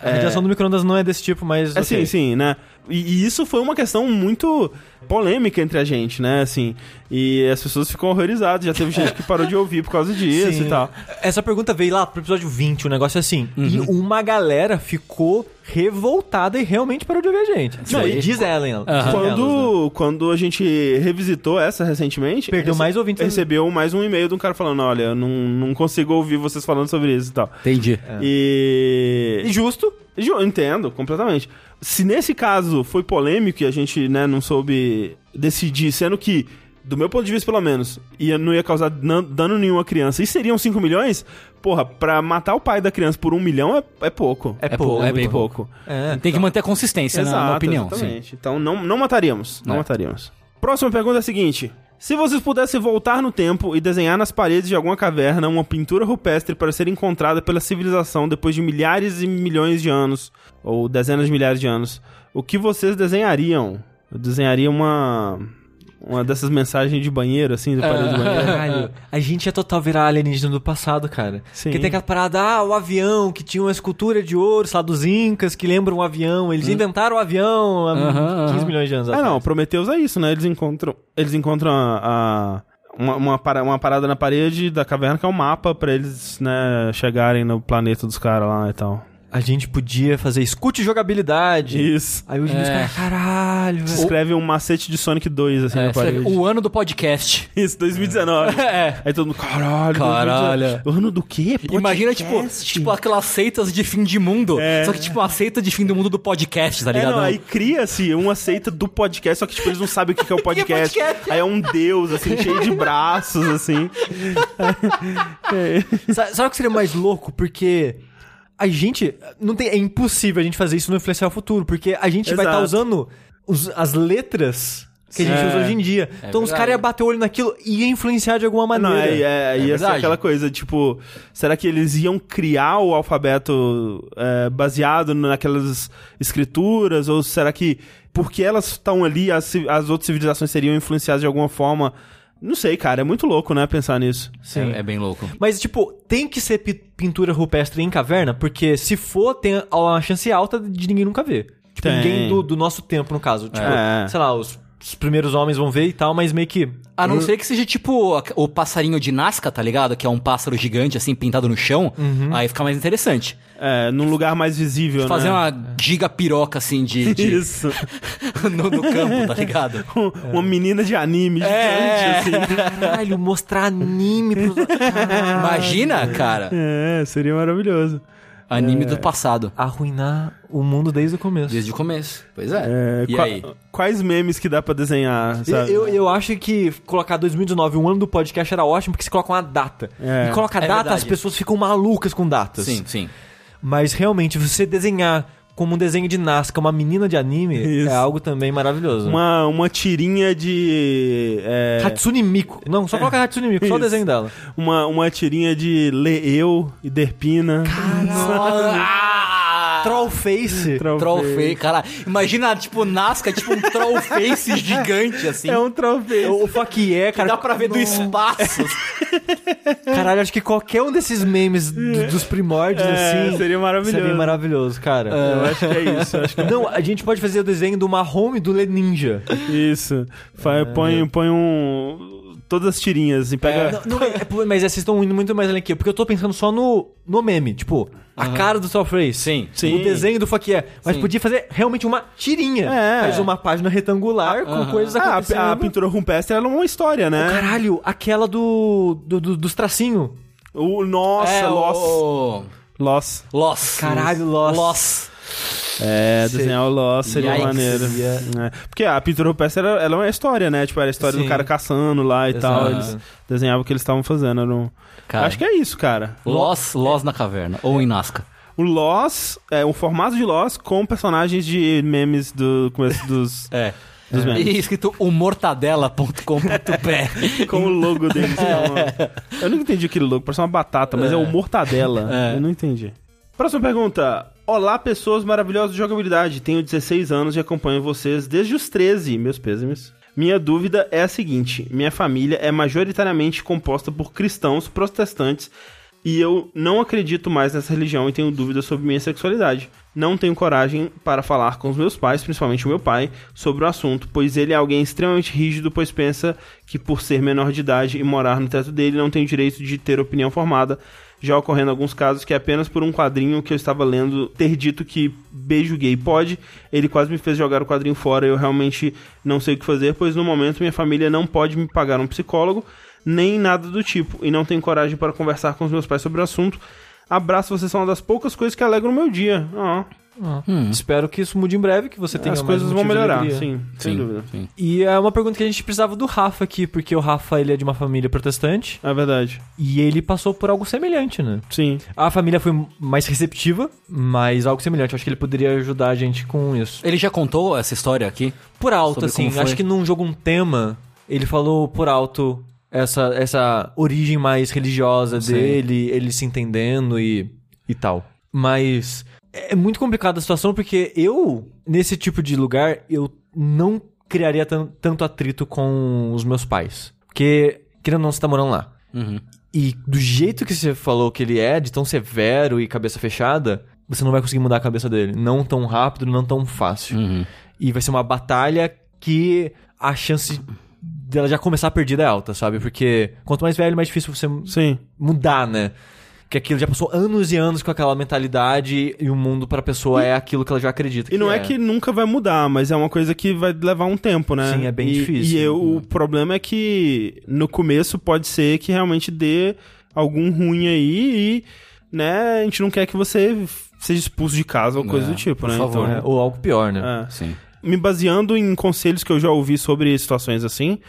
A radiação do micro-ondas não é desse tipo, mas. É, ok. sim, sim, né? E, e isso foi uma questão muito polêmica entre a gente, né? Assim, e as pessoas ficam horrorizadas. Já teve gente que parou de ouvir por causa *laughs* disso Sim. e tal. Essa pergunta veio lá pro episódio 20, um negócio assim. E uma galera ficou revoltada e realmente parou de ouvir a gente. Não, e diz Ellen. Elas, né? Quando, quando a gente revisitou essa recentemente, Perdeu mais ouvintes. recebeu mais um e-mail de um cara falando: Olha, eu não, não consigo ouvir vocês falando sobre isso e tal. Entendi. E. E justo. Ju- Entendo, completamente. Se nesse caso foi polêmico e a gente, né, não soube decidir, sendo que, do meu ponto de vista pelo menos, ia, não ia causar dano nenhum à criança, e seriam 5 milhões, porra, pra matar o pai da criança por um milhão é, é pouco. É, É pouco. pouco, é bem pouco. É. Tem que manter a consistência na- na, opinião. sim. exatamente. Então não, não mataríamos, não É. mataríamos. Próxima pergunta é a seguinte. Se vocês pudessem voltar no tempo e desenhar nas paredes de alguma caverna uma pintura rupestre para ser encontrada pela civilização depois de milhares e milhões de anos, ou dezenas de milhares de anos, o que vocês desenhariam? Eu desenharia uma uma dessas mensagens de banheiro, assim, de parede de banheiro. Caralho, a gente é total virar alienígena do passado, cara. Sim. Porque tem aquela parada, ah, o avião que tinha uma escultura de ouro, sei lá, dos Incas, que lembra um avião. Eles inventaram o avião há Aham, 15 aham. milhões de anos Ah, atrás. não, Prometeus é isso, né? Eles encontram, eles encontram a, a- uma, uma, para- uma parada na parede da caverna que é um mapa pra eles, né, chegarem no planeta dos caras lá e tal. A gente podia fazer escute jogabilidade. Isso. Aí os É. caras, caralho, velho. escreve um macete de Sonic 2, assim, É, na parede. o ano do podcast. *laughs* Isso, 2019. *laughs* É. Aí todo mundo, caralho. Caralho. 2019. Ano do quê? Imagina, tipo, Podcast? tipo, aquelas seitas de fim de mundo. É. Só que, tipo, uma seita de fim do mundo do podcast, tá É, ligado? não, aí cria-se uma seita do podcast, só que, tipo, eles não sabem o que que é o *laughs* podcast. podcast? Aí é um deus, assim, cheio de braços, assim. Sa- Sabe o que seria mais louco? Porque a gente. não tem, É impossível a gente fazer isso no Influenciar o Futuro, porque a gente vai estar Exato. usando os- as letras que a gente usa hoje em dia. É então os verdade. caras iam bater o olho naquilo e ia influenciar de alguma Não, maneira. é, é, ia ser aquela coisa, tipo, será que eles iam criar o alfabeto é, baseado naquelas escrituras? Ou será que, porque elas estão ali, as, as outras civilizações seriam influenciadas de alguma forma? Não sei, cara, é muito louco, né, pensar nisso. Sim. É, é bem louco. Mas, tipo, tem que ser pi- pintura rupestre em caverna, porque se for, tem uma chance alta de ninguém nunca ver. Tipo, Tem. ninguém do, do nosso tempo, no caso. Tipo, É. sei lá, os, os primeiros homens vão ver e tal, mas meio que. A não ser que seja tipo o passarinho de Nazca, tá ligado? Que é um pássaro gigante, assim, pintado no chão. Aí fica mais interessante. É, num lugar mais visível, Fazer né? uma giga piroca, assim, de, *laughs* de- Isso. *laughs* no, no campo, tá ligado? *laughs* Um- Uma menina de anime É. gigante, assim. Caralho, mostrar anime pros. Imagina, cara. É, seria maravilhoso. Anime do passado. Arruinar o mundo desde o começo. Desde o começo. Pois é. É, e qua- aí? Quais memes que dá pra desenhar, sabe? Eu, eu acho que colocar 2019, um ano do podcast, era ótimo, porque você coloca uma data. É. E coloca É data, verdade. as pessoas ficam malucas com datas. Sim, sim. Mas realmente, você desenhar como um desenho de Nazca uma menina de anime Isso. é algo também maravilhoso. Uma, uma tirinha de. é, Hatsune Miku. Não, só coloca Hatsune Miku, só o desenho dela. uma, uma tirinha de Leeu e Derpina. Ah! troll face. Troll face, cara. Imagina, tipo, Nazca, tipo um troll face *laughs* gigante, assim. É um troféu. O fuck yeah, cara. Dá pra ver do espaço. *laughs* Caralho, acho que qualquer um desses memes do- dos primórdios, É, assim. seria maravilhoso. Seria maravilhoso, cara. Eu acho que é isso. Acho que é Não, a gente pode fazer o desenho do Marrom e do Leninja. isso. Fa- põe, põe um. Todas as tirinhas e pega. Não, não, é, mas vocês estão indo muito mais além eu, porque eu tô pensando só no, no meme, tipo, a cara do Troll Face. Sim. Sim. O desenho do yeah. Mas Sim. podia fazer realmente uma tirinha. É. Faz uma página retangular com aham. coisas Ah, acontecendo. a, a pintura rupestre ela é uma história, né? Caralho, aquela do, do- do- dos tracinhos. O, nossa, é, Lost. o... Lost. Loss. Caralho, Lost. Loss. É, desenhar o Lost seria Yikes. maneiro. É. Porque a pintura rupestre era, ela é uma história, né? Tipo, era a história Sim. do cara caçando lá e Exato. tal. Eles desenhavam o que eles estavam fazendo. Era um... Cara. Acho que é isso, cara. Loss, Loss na caverna. Ou em Nazca. O Lost, é um formato de Lost com personagens de memes do começo dos, *laughs* É. dos memes. E escrito umortadela.com.br. Com o logo deles. é Eu não entendi aquele logo, parece uma batata, mas é, o Mortadela. É. Eu não entendi. Próxima pergunta. Olá, pessoas maravilhosas de jogabilidade. Tenho 16 anos e acompanho vocês desde os 13, meus pêsames. Minha dúvida é a seguinte: minha família é majoritariamente composta por cristãos protestantes e eu não acredito mais nessa religião e tenho dúvidas sobre minha sexualidade. Não tenho coragem para falar com os meus pais, principalmente o meu pai, sobre o assunto, pois ele é alguém extremamente rígido, pois pensa que por ser menor de idade e morar no teto dele não tem direito de ter opinião formada. Já ocorrendo alguns casos que apenas por um quadrinho que eu estava lendo ter dito que beijo gay pode, ele quase me fez jogar o quadrinho fora. Eu realmente não sei o que fazer, pois no momento minha família não pode me pagar um psicólogo, nem nada do tipo, e não tenho coragem para conversar com os meus pais sobre o assunto. Abraço, vocês são uma das poucas coisas que alegram o meu dia. Ah, Espero que isso mude em breve, que você tenha as mais coisas vão melhorar, sim, sem Sim, dúvida. sim. E é uma pergunta que a gente precisava do Rafa aqui, porque o Rafa ele é de uma família protestante É verdade. e ele passou por algo semelhante, né? Sim. A família foi mais receptiva, mas algo semelhante. Eu acho que ele poderia ajudar a gente com isso. Ele já contou essa história aqui? Por alto, Sobre assim, acho que num jogo um tema, ele falou por alto essa, essa origem mais religiosa Sim. dele, ele se entendendo e, e tal. Mas é muito complicada a situação porque eu, nesse tipo de lugar, eu não criaria tan- tanto atrito com os meus pais. Porque, querendo ou não, você tá morando lá. Uhum. E do jeito que você falou que ele é, de tão severo e cabeça fechada, você não vai conseguir mudar a cabeça dele. Não tão rápido, não tão fácil. Uhum. E vai ser uma batalha que a chance dela já começar perdida é alta, sabe? Porque quanto mais velho, mais difícil você Sim. mudar, né? Que aquilo já passou anos e anos com aquela mentalidade e o mundo pra pessoa é aquilo que ela já acredita. E não é. que nunca vai mudar, mas é uma coisa que vai levar um tempo, né? Sim, é bem E- difícil. E eu- o problema é que no começo pode ser que realmente dê algum ruim aí e, né, a gente não quer que você seja expulso de casa ou coisa É, do tipo, por né? favor. É, ou algo pior, né? é. Sim. me baseando em conselhos que eu já ouvi sobre situações assim,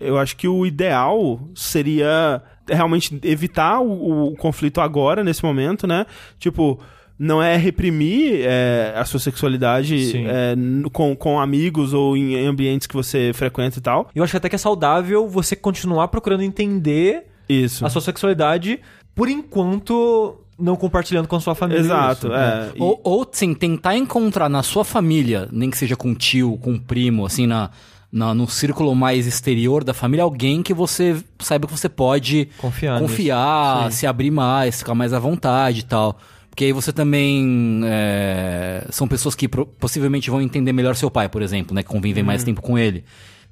eu acho que o ideal seria realmente evitar o, o conflito agora, nesse momento, né? Tipo, não é reprimir é, a sua sexualidade é, com, com amigos ou em ambientes que você frequenta e tal. Eu acho até que é saudável você continuar procurando entender Isso. a sua sexualidade, por enquanto não compartilhando com a sua família. Exato, isso, é. né? E- Ou, ou, sim, tentar encontrar na sua família, nem que seja com um tio, com um primo, assim, na, na, no círculo mais exterior da família, alguém que você saiba que você pode Confiar confiar, se abrir mais, ficar mais à vontade e tal. Porque aí você também. é, são pessoas que possivelmente vão entender melhor seu pai, por exemplo, né? Que convivem mais Uhum. tempo com ele.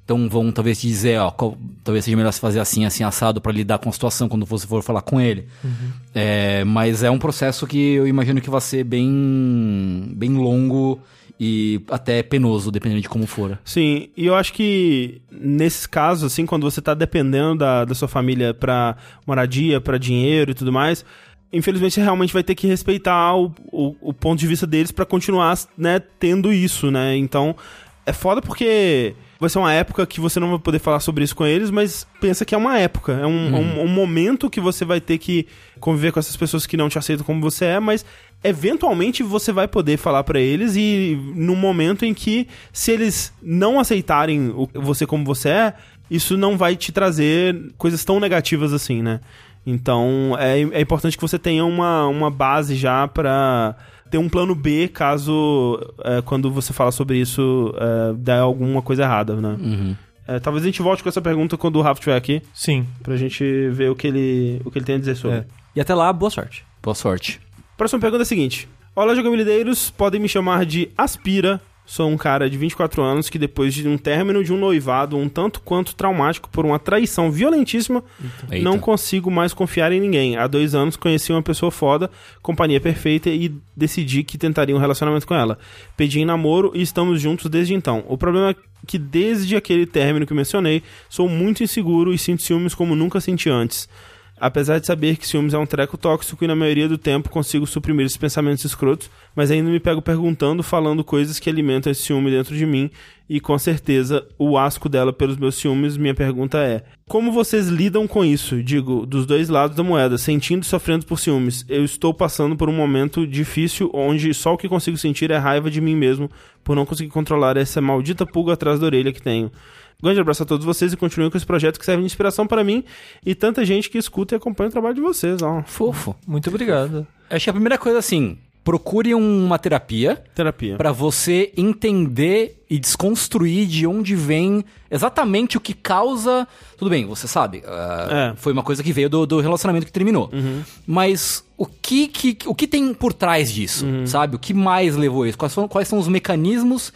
Então vão talvez te dizer, ó, qual- talvez seja melhor se fazer assim, assim, assado pra lidar com a situação quando você for falar com ele. Uhum. É, mas é um processo que eu imagino que vai ser bem, bem longo e até penoso, dependendo de como for. Sim, e eu acho que nesses casos, assim, quando você tá dependendo da, da sua família pra moradia, pra dinheiro e tudo mais, infelizmente você realmente vai ter que respeitar o, o, o ponto de vista deles pra continuar, né, tendo isso, né? Então, é foda porque vai ser uma época que você não vai poder falar sobre isso com eles, mas pensa que é uma época, é um, um, um momento que você vai ter que conviver com essas pessoas que não te aceitam como você é, mas eventualmente você vai poder falar pra eles e no momento em que se eles não aceitarem o- você como você é, isso não vai te trazer coisas tão negativas assim, né? Então é, é importante que você tenha uma, uma base já pra ter um plano B caso é, quando você fala sobre isso é, der alguma coisa errada, né? Uhum. É, talvez a gente volte com essa pergunta quando o Rafa estiver aqui, Sim. pra gente ver o que ele, o que ele tem a dizer sobre. É. E até lá, boa sorte. Boa sorte. Próxima pergunta é a seguinte. Olá, jogabilideiros. Podem me chamar de Aspira. Sou um cara de 24 anos que depois de um término de um noivado um tanto quanto traumático por uma traição violentíssima, Eita. não consigo mais confiar em ninguém. Há dois anos conheci uma pessoa foda, companhia perfeita e decidi que tentaria um relacionamento com ela. Pedi em namoro e estamos juntos desde então. O problema é que desde aquele término que mencionei, sou muito inseguro e sinto ciúmes como nunca senti antes. Apesar de saber que ciúmes é um treco tóxico e na maioria do tempo consigo suprimir esses pensamentos escrotos, mas ainda me pego perguntando, falando coisas que alimentam esse ciúme dentro de mim e com certeza o asco dela pelos meus ciúmes. Minha pergunta é: como vocês lidam com isso? Digo, dos dois lados da moeda, sentindo e sofrendo por ciúmes. Eu estou passando por um momento difícil onde só o que consigo sentir é raiva de mim mesmo por não conseguir controlar essa maldita pulga atrás da orelha que tenho. Grande abraço a todos vocês e continuem com esse projeto que serve de inspiração para mim e tanta gente que escuta e acompanha o trabalho de vocês. Ó. Fofo. Muito obrigado. Acho que a primeira coisa assim, procure uma terapia Terapia. pra você entender e desconstruir de onde vem exatamente o que causa. Tudo bem, você sabe. ah, É. Foi uma coisa que veio do, do relacionamento que terminou. Mas o que, que, o que tem por trás disso? Sabe? O que mais levou isso? Quais são, quais são os mecanismos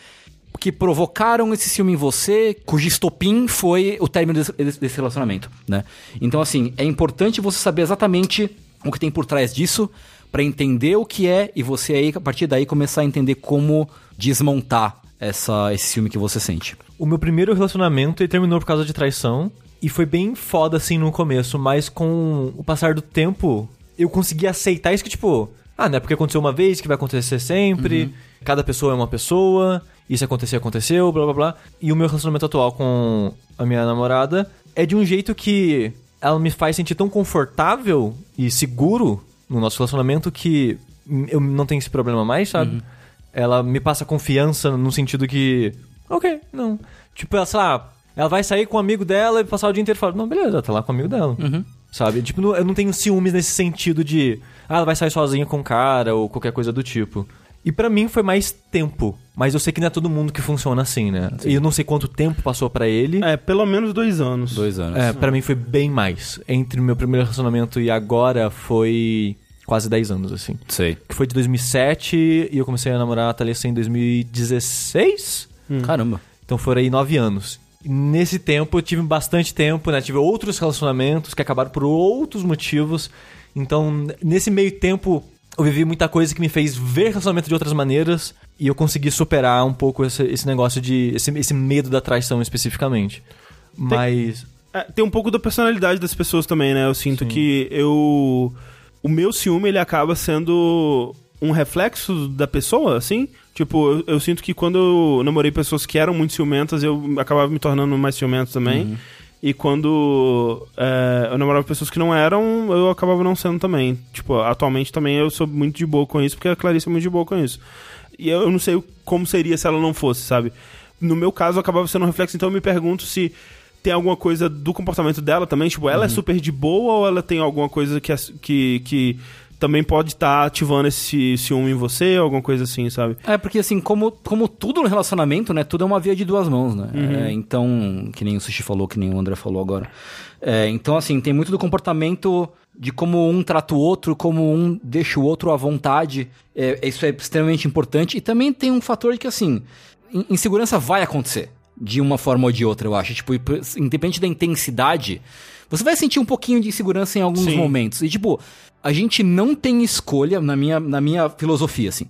que provocaram esse ciúme em você, cujo estopim foi o término desse, desse- relacionamento, né? Então, assim, é importante você saber exatamente o que tem por trás disso pra entender o que é e você aí, a partir daí, começar a entender como desmontar essa, esse ciúme que você sente. O meu primeiro relacionamento ele terminou por causa de traição. E foi bem foda assim no começo, mas com o passar do tempo, eu consegui aceitar isso que, tipo, ah, não é porque aconteceu uma vez que vai acontecer sempre. Cada pessoa é uma pessoa. Se acontecer, aconteceu, blá blá blá. E o meu relacionamento atual com a minha namorada é de um jeito que ela me faz sentir tão confortável e seguro no nosso relacionamento que eu não tenho esse problema mais, sabe? Ela me passa confiança no sentido que. Ok, não. Tipo, ela, sei lá, ela vai sair com um amigo dela e passar o dia inteiro e falar, não, beleza, ela tá lá com o amigo dela. Sabe? Tipo, eu não tenho ciúmes nesse sentido de. Ah, ela vai sair sozinha com o cara ou qualquer coisa do tipo. E pra mim foi mais tempo. Mas eu sei que não é todo mundo que funciona assim, né? E eu não sei quanto tempo passou pra ele. É, pelo menos dois anos. Dois anos. É, pra mim foi bem mais. Entre o meu primeiro relacionamento e agora foi quase 10 anos, assim. Sei. Que foi de 2007 e eu comecei a namorar a Thalissa em 2016. Caramba. Então foram aí 9 anos. E nesse tempo eu tive bastante tempo, né? Tive outros relacionamentos que acabaram por outros motivos. Então, nesse meio tempo, eu vivi muita coisa que me fez ver relacionamento de outras maneiras e eu consegui superar um pouco esse, esse negócio de. Esse, esse medo da traição especificamente. Mas. É, tem um pouco da personalidade das pessoas também, né? Eu sinto que eu. O meu ciúme, ele acaba sendo um reflexo da pessoa, assim. Tipo, eu, eu sinto que quando eu namorei pessoas que eram muito ciumentas, eu acabava me tornando mais ciumento também. E quando é, eu namorava pessoas que não eram, eu acabava não sendo também. Tipo, atualmente também eu sou muito de boa com isso, porque a Clarice é muito de boa com isso. E eu não sei como seria se ela não fosse, sabe? No meu caso, acabava sendo um reflexo, então eu me pergunto se tem alguma coisa do comportamento dela também. Tipo, ela é super de boa ou ela tem alguma coisa que, as- que, que também pode estar ativando esse ciúme em você, alguma coisa assim, sabe? É, porque assim, como, como tudo no relacionamento, né? Tudo é uma via de duas mãos, né? É, então, que nem o Sushi falou, que nem o André falou agora. É, então, assim, tem muito do comportamento de como um trata o outro, como um deixa o outro à vontade. É, isso é extremamente importante. E também tem um fator de que, assim, in- insegurança vai acontecer. De uma forma ou de outra, eu acho. Tipo, independente da intensidade, você vai sentir um pouquinho de insegurança em alguns Sim. momentos. E, tipo, a gente não tem escolha, na minha, na minha filosofia, assim.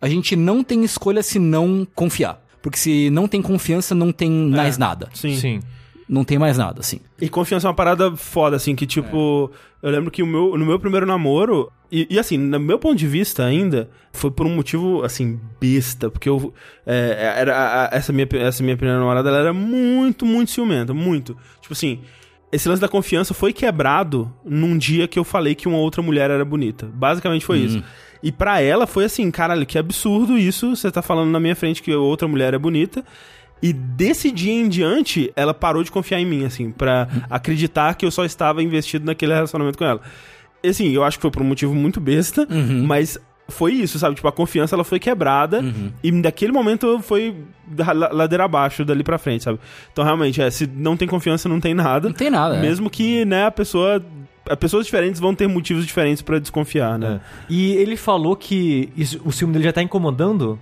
A gente não tem escolha se não confiar. Porque se não tem confiança, não tem mais nada. Sim. Sim. Não tem mais nada, assim. E confiança é uma parada foda, assim, que tipo. Eu lembro que o meu, no meu primeiro namoro. E, e, assim, no meu ponto de vista ainda, foi por um motivo, assim, besta. Porque eu. é, era, a- a- essa, minha, essa minha primeira namorada, ela era muito, muito ciumenta. Muito. Tipo assim. Esse lance da confiança foi quebrado num dia que eu falei que uma outra mulher era bonita. Basicamente foi isso. E pra ela foi assim, caralho, que absurdo isso. Você tá falando na minha frente que outra mulher é bonita. E desse dia em diante, ela parou de confiar em mim, assim, pra acreditar que eu só estava investido naquele relacionamento com ela. E, assim, eu acho que foi por um motivo muito besta, mas foi isso, sabe? Tipo, a confiança ela foi quebrada e daquele momento foi ladeira abaixo dali pra frente, sabe? Então, realmente, é, se não tem confiança, não tem nada. Não tem nada. é. Mesmo que, né, a pessoa. Pessoas diferentes vão ter motivos diferentes pra desconfiar, né? É. E ele falou que isso- o ciúme dele já tá incomodando.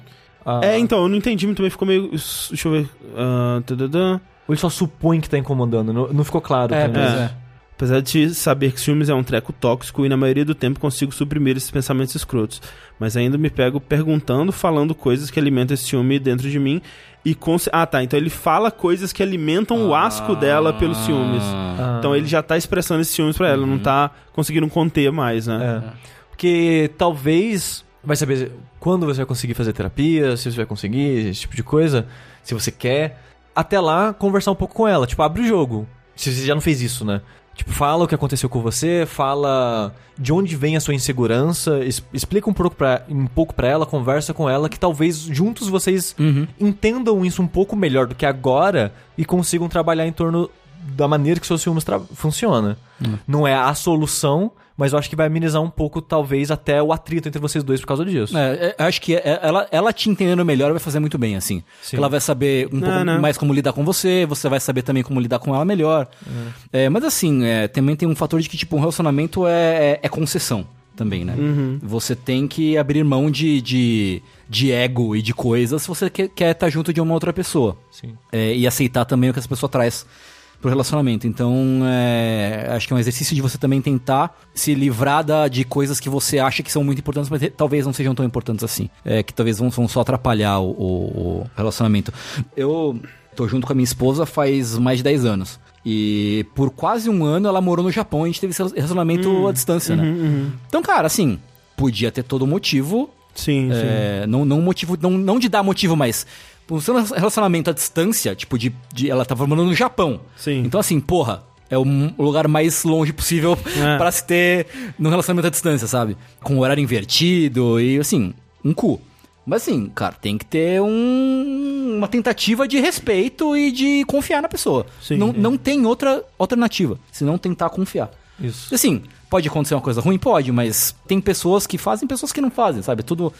A- É, então, eu não entendi muito bem, ficou meio. Deixa eu ver. ah, tadadã. Ou ele só supõe que tá incomodando? Não, não ficou claro. É, pois É. é. Apesar de saber que ciúmes é um treco tóxico e na maioria do tempo consigo suprimir esses pensamentos escrotos. Mas ainda me pego perguntando, falando coisas que alimentam esse ciúme dentro de mim. E com... Ah, tá. Então ele fala coisas que alimentam o asco dela pelos ciúmes. Ah. Então ele já tá expressando esses ciúmes pra ela, não tá conseguindo conter mais, né? É. Porque talvez vai saber quando você vai conseguir fazer terapia, se você vai conseguir, esse tipo de coisa, se você quer. Até lá, conversar um pouco com ela. Tipo, abre o jogo. Se você já não fez isso, né? Tipo, fala o que aconteceu com você, fala de onde vem a sua insegurança, explica um pouco, pra, um pouco pra ela, conversa com ela, que talvez juntos vocês Uhum. entendam isso um pouco melhor do que agora e consigam trabalhar em torno da maneira que seus ciúmes tra- Não é a solução, mas eu acho que vai amenizar um pouco, talvez, até o atrito entre vocês dois por causa disso. É, é, acho que é- ela, ela te entendendo melhor vai fazer muito bem, assim. Sim. Ela vai saber um Não, pouco não. mais como lidar com você, você vai saber também como lidar com ela melhor. É, mas assim, é, também tem um fator de que, tipo, um relacionamento é, é, é concessão também, né? Você tem que abrir mão de, de, de ego e de coisas se você quer estar junto de uma outra pessoa. Sim. É, e aceitar também o que essa pessoa traz pro relacionamento. Então, é, acho que é um exercício de você também tentar se livrar da, de coisas que você acha que são muito importantes, mas talvez não sejam tão importantes assim. É, que talvez vão, vão só atrapalhar o, o- o relacionamento. Eu tô junto com a minha esposa faz mais de 10 anos. E por quase um ano ela morou no Japão e a gente teve esse relacionamento à distância, né? Então, cara, assim, podia ter todo motivo Sim, sim. é, não, não motivo, não, não de dar motivo, mas um relacionamento à distância, tipo, de, de ela tava morando no Japão. Sim. Então, assim, porra, é o o lugar mais longe possível É. *laughs* pra se ter num relacionamento à distância, sabe? Com horário invertido e, assim, um cu. Mas, assim, cara, tem que ter um- uma tentativa de respeito e de confiar na pessoa. Sim. não, não tem outra alternativa, se não tentar confiar. Isso. Assim, pode acontecer uma coisa ruim? Pode, mas tem pessoas que fazem pessoas que não fazem, sabe? Tudo,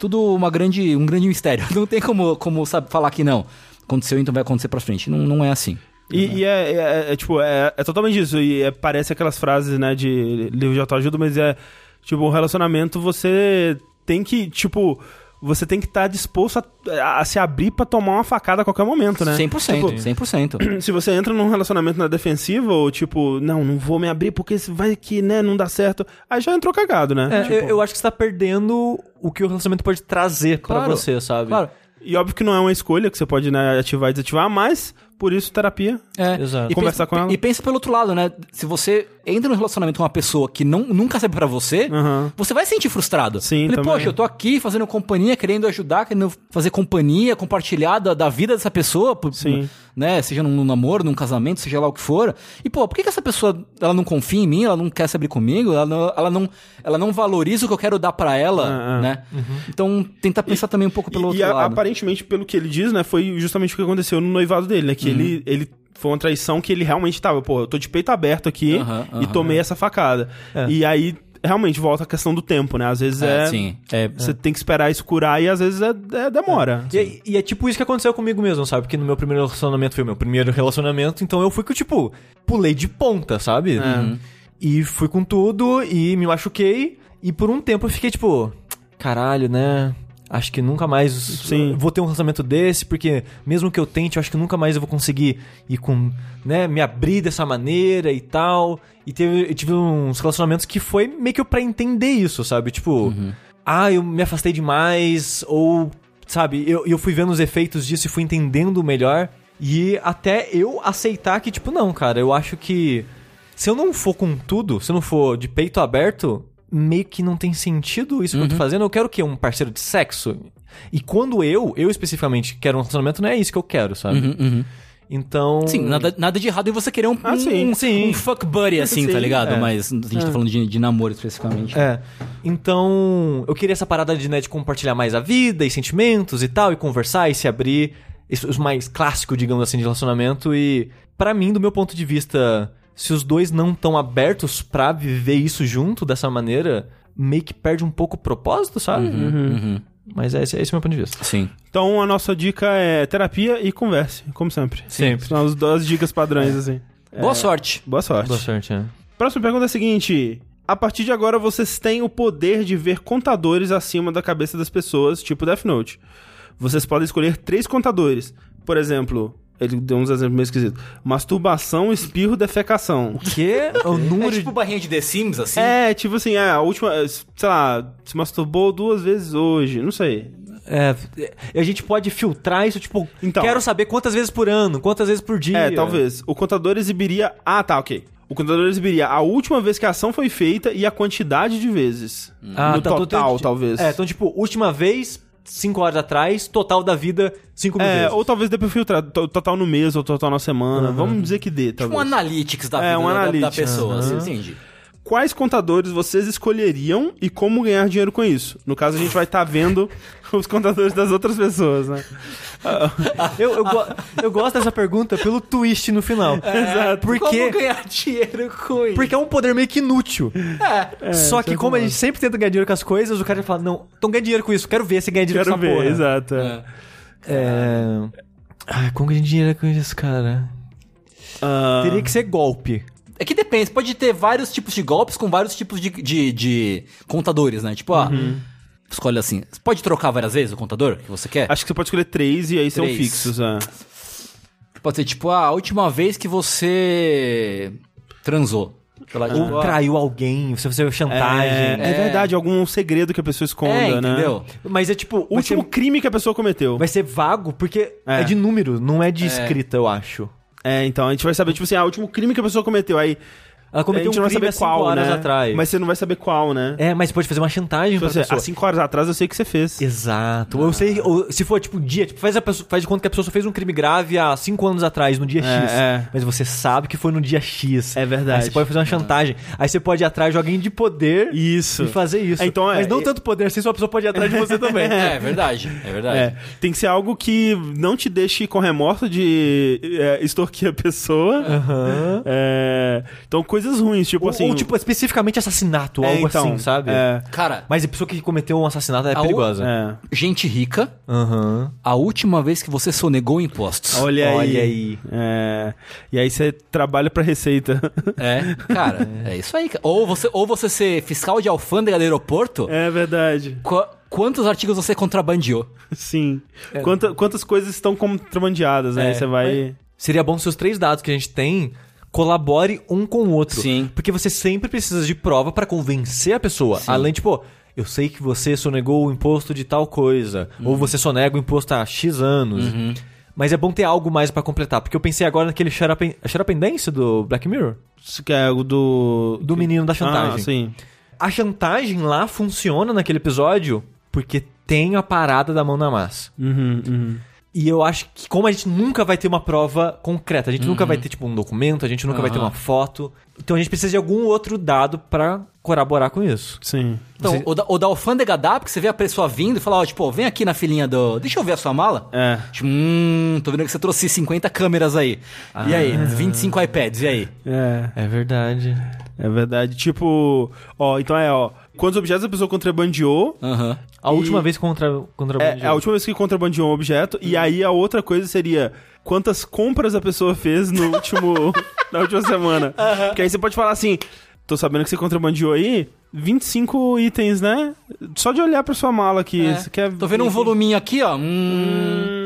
tudo uma grande, um grande mistério. *laughs* Não tem como, como sabe, falar que não. Aconteceu, então vai acontecer pra frente. Não, não é assim. E, e é, é- é, tipo, é, é totalmente isso. E é- parece aquelas frases, né, de livro de autoajuda, mas é, tipo, um relacionamento você tem que, tipo, você tem que estar disposto a, a se abrir pra tomar uma facada a qualquer momento, né? 100%, Tipo, 100%. *clears throat* se você entra num relacionamento na defensiva, ou tipo, não, não vou me abrir porque se vai que, né, não dá certo, aí já entrou cagado, né? É, Tipo, eu, eu acho que você tá perdendo o que o relacionamento pode trazer pra Claro, você, sabe? Claro. E óbvio que não é uma escolha que você pode né, ativar e desativar, mas por isso terapia. É. Exato. E Conversar pensa, com ela. E pensa pelo outro lado, né? Se você entra num relacionamento com uma pessoa que não, nunca serve pra você, Aham. você vai se sentir frustrado. Sim, Falei, também. poxa, eu tô aqui fazendo companhia, querendo ajudar, querendo fazer companhia, compartilhar da, da vida dessa pessoa, por- Sim. Né? Seja num namoro, num casamento, seja lá o que for. E, pô, por que, que essa pessoa ela não confia em mim, ela não quer se abrir comigo, ela não, ela não, ela não valoriza o que eu quero dar pra ela, Ah, ah. né? Então, tentar pensar também um pouco pelo e outro a- lado. aparentemente, pelo que ele diz, né, foi justamente o que aconteceu no noivado dele, né? Que Uhum. ele, ele foi uma traição que ele realmente tava, pô, eu tô de peito aberto aqui Aham, e tomei essa facada. É. E aí, realmente, volta a questão do tempo, né? Às vezes é. É, sim. É, Você tem que esperar isso curar e às vezes é, é- demora. E, é- e é tipo isso que aconteceu comigo mesmo, sabe? Porque no meu primeiro relacionamento foi o meu primeiro relacionamento, então eu fui que eu, tipo, pulei de ponta, sabe? É. E fui com tudo e me machuquei. E por um tempo eu fiquei, tipo, caralho, né? Acho que nunca mais Sim. vou ter um relacionamento desse, porque mesmo que eu tente, eu acho que nunca mais eu vou conseguir ir com, né, me abrir dessa maneira e tal. E teve, eu tive uns relacionamentos que foi meio que pra entender isso, sabe? Tipo, ah, eu me afastei demais, ou, sabe, eu, eu fui vendo os efeitos disso e fui entendendo melhor. E até eu aceitar que, tipo, não, cara, eu acho que se eu não for com tudo, se eu não for de peito aberto, meio que não tem sentido isso que eu tô fazendo. Eu quero o quê? Um parceiro de sexo? E quando eu, eu especificamente, quero um relacionamento, não é isso que eu quero, sabe? Uhum, uhum. Então. Sim, nada, nada de errado em você querer um, Ah, sim, um, sim. um fuck buddy, assim, Sim, tá ligado? é. Mas a gente tá falando de, de namoro especificamente. É. Então, eu queria essa parada de, né, de compartilhar mais a vida e sentimentos e tal, e conversar e se abrir. Isso, os mais clássicos, digamos assim, de relacionamento. E, pra mim, do meu ponto de vista, se os dois não estão abertos pra viver isso junto dessa maneira, meio que perde um pouco o propósito, sabe? Uhum. Mas esse, esse é o meu ponto de vista. Sim. Então a nossa dica é terapia e converse, como sempre. Sempre. São as duas dicas padrões, assim. Boa sorte. Boa sorte. Boa sorte, é. Próxima pergunta é a seguinte. A partir de agora, vocês têm o poder de ver contadores acima da cabeça das pessoas, tipo Death Note. Vocês podem escolher três contadores. Por exemplo, ele deu uns exemplos meio esquisitos. Masturbação, espirro, defecação. O quê? O É número tipo barrinha de The Sims, assim? É, tipo assim, é, a última, sei lá, se masturbou duas vezes hoje, não sei. É, a gente pode filtrar isso, tipo, Então. quero saber quantas vezes por ano, quantas vezes por dia. É, talvez. O contador exibiria. Ah, tá, ok. O contador exibiria a última vez que a ação foi feita e a quantidade de vezes. Ah, no tá, total, talvez. É, então, tipo, última vez, cinco horas atrás, total da vida, cinco mil É, vezes. ou talvez dê pra filtrar to- total no mês ou total na semana. Vamos dizer que dê, Tipo um talvez. analytics da É, vida um da- da, pessoa, assim, Aham. entendi. Quais contadores vocês escolheriam e como ganhar dinheiro com isso? No caso, a gente vai estar vendo *laughs* os contadores das outras pessoas, né? *laughs* Eu, eu, go- eu gosto dessa pergunta pelo twist no final. Exato. Como Porque, ganhar dinheiro com isso? porque é um poder meio que inútil. É. Só isso que é como a gente sempre tenta ganhar dinheiro com as coisas, o cara fala, não, então ganha dinheiro com isso, quero ver se ganha dinheiro Quero com essa ver, porra. exato. é. É. É... Ah, como ganhar dinheiro com isso, cara? Ah, Teria que ser golpe. É que depende, pode ter vários tipos de golpes com vários tipos de, de, de contadores, né? Tipo, ah, Uhum. escolhe assim. Você pode trocar várias vezes o contador que você quer? Acho que você pode escolher três e aí são Três. fixos. É. Pode ser tipo, ah, a última vez que você transou. Lá, tipo, Ou ah, traiu alguém, se você chantagem. É, é É. verdade, algum segredo que a pessoa esconda, é, né? entendeu? Mas é tipo, O vai ser, último crime que a pessoa cometeu. vai ser vago, porque É. é. de número, não é de escrita, eu acho. É, então a gente vai saber, tipo assim, ah, o último crime que a pessoa cometeu. Aí Ela cometeu um não vai crime saber há cinco qual, horas né? atrás. Mas você não vai saber qual, né? É, mas pode fazer uma chantagem Tipo pra assim, pessoa. há cinco horas atrás eu sei que você fez. Exato. Ou eu sei, ou se for tipo um dia, tipo, faz, a pessoa, faz de conta que a pessoa só fez um crime grave há cinco anos atrás, no dia É, X. é. Mas você sabe que foi no dia X. É verdade. Aí você pode fazer uma chantagem. Aí você pode ir atrás de alguém de poder Isso. e fazer isso. É, então é- Mas não é- tanto poder, assim, só a pessoa pode ir atrás de você também. *laughs* É, verdade, é verdade. É, tem que ser algo que não te deixe com remorso de é, extorquir a pessoa. Aham. É, então, coisas ruins, tipo Ou, assim. ou, tipo, especificamente assassinato, é, algo então, assim, sabe? É, Cara, Mas a pessoa que cometeu um assassinato é perigosa. é. gente rica, Aham. a última vez que você sonegou impostos. Olha aí. Olha aí. É, e aí você trabalha pra receita. É, cara, é isso aí. Ou você, ou você ser fiscal de alfândega do aeroporto, é verdade. qu- quantos artigos você contrabandeou? Sim. Quanta- quantas coisas estão contrabandeadas, né? É, Aí você vai. Seria bom se os três dados que a gente tem colabore um com o outro. Sim. Porque você sempre precisa de prova pra convencer a pessoa. Sim. Além, tipo, eu sei que você sonegou o imposto de tal coisa. Ou você sonega o imposto há X anos. Mas é bom ter algo mais pra completar. Porque eu pensei agora naquele Dance do Black Mirror. Isso que é o do. Do menino da chantagem. Ah, sim. A chantagem lá funciona naquele episódio porque tem a parada da mão na massa. Uhum, uhum. E eu acho que, como a gente nunca vai ter uma prova concreta, a gente nunca vai ter, tipo, um documento, a gente nunca vai ter uma foto. Então a gente precisa de algum outro dado pra corroborar com isso. Sim. Então, Você- o, da, o da alfândega dá, porque você vê a pessoa vindo e fala, ó, tipo, vem aqui na filinha do... Deixa eu ver a sua mala. É. Tipo, hum, tô vendo que você trouxe 50 câmeras aí. E aí, 25 iPads, e aí? É. É verdade. É verdade. Tipo, ó, então é, ó. Quantos objetos a pessoa contrabandeou? A E- última vez contra, contra É, é a última vez que contrabandeou um objeto. E aí a outra coisa seria quantas compras a pessoa fez no *laughs* último. na última semana. Porque aí você pode falar assim. Tô sabendo que você contrabandeou aí 25 itens, né? Só de olhar pra sua mala aqui. É. Quer Tô vendo um voluminho aqui, ó. Hum, Hum,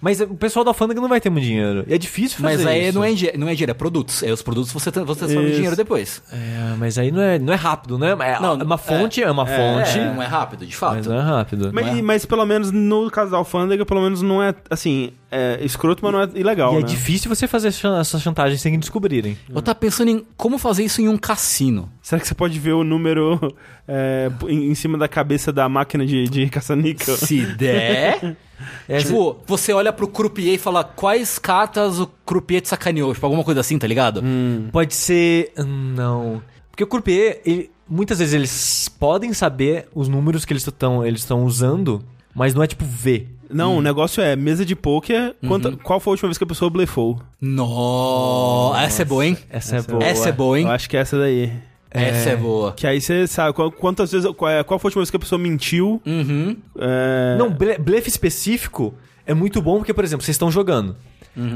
Mas o pessoal da alfândega não vai ter muito dinheiro. E é difícil fazer mas aí isso. não é, não é dinheiro, é produtos. Aí os produtos você, você transforma em dinheiro depois. É, mas aí não é, não é rápido, né? É, Não, é uma fonte, é, uma fonte, É, não é rápido, de fato. mas não é rápido. Mas, é? mas pelo menos no caso da alfândega, pelo menos não é assim. É escroto, mas não é ilegal. e é né? difícil você fazer essa chantagem sem descobrirem. Eu tava pensando em como fazer isso em um cassino. Será que você pode ver o número *laughs* é, em, em cima da cabeça da máquina de, de caça-níquel? Se der. *laughs* É, tipo, você olha pro croupier e fala quais cartas o croupier te sacaneou. Tipo, alguma coisa assim, tá ligado? Pode ser. Não. Porque o croupier, ele- muitas vezes eles podem saber os números que eles estão eles estão usando, mas não é tipo ver. Não, o negócio é mesa de pôquer. quanta- Qual foi a última vez que a pessoa blefou? Nossa, essa é boa, hein? Essa, é Essa é boa. Essa é boa, hein? Eu acho que é essa daí. Essa é boa. Que aí você sabe qual- quantas vezes. Qual, é- qual foi a última vez que a pessoa mentiu? Uhum. É, Não, ble- blefe específico é muito bom porque, por exemplo, vocês estão jogando.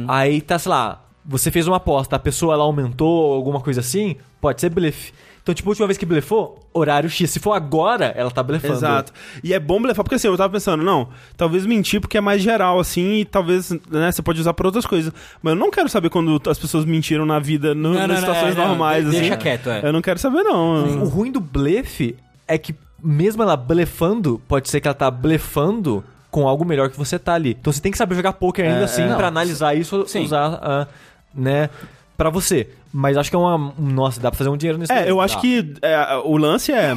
Aí tá, sei lá, você fez uma aposta, a pessoa ela aumentou alguma coisa assim, pode ser blefe. Então, tipo, a última vez que blefou, horário X. Se for agora, ela tá blefando. Exato. E é bom blefar, porque assim, eu tava pensando, não, talvez mentir porque é mais geral, assim, e talvez, né, você pode usar pra outras coisas. Mas eu não quero saber quando as pessoas mentiram na vida, no, Não, nas não, situações é, não, normais, assim. deixa quieto, é. Eu não quero saber, não. O ruim do blefe é que, mesmo ela blefando, pode ser que ela tá blefando com algo melhor que você tá ali. Então você tem que saber jogar poker ainda É, assim é. pra analisar isso, Sim. usar, ah, né, pra você. Mas acho que é uma. Nossa, dá pra fazer um dinheiro nisso. É, daí. eu acho Tá. que é, o lance é.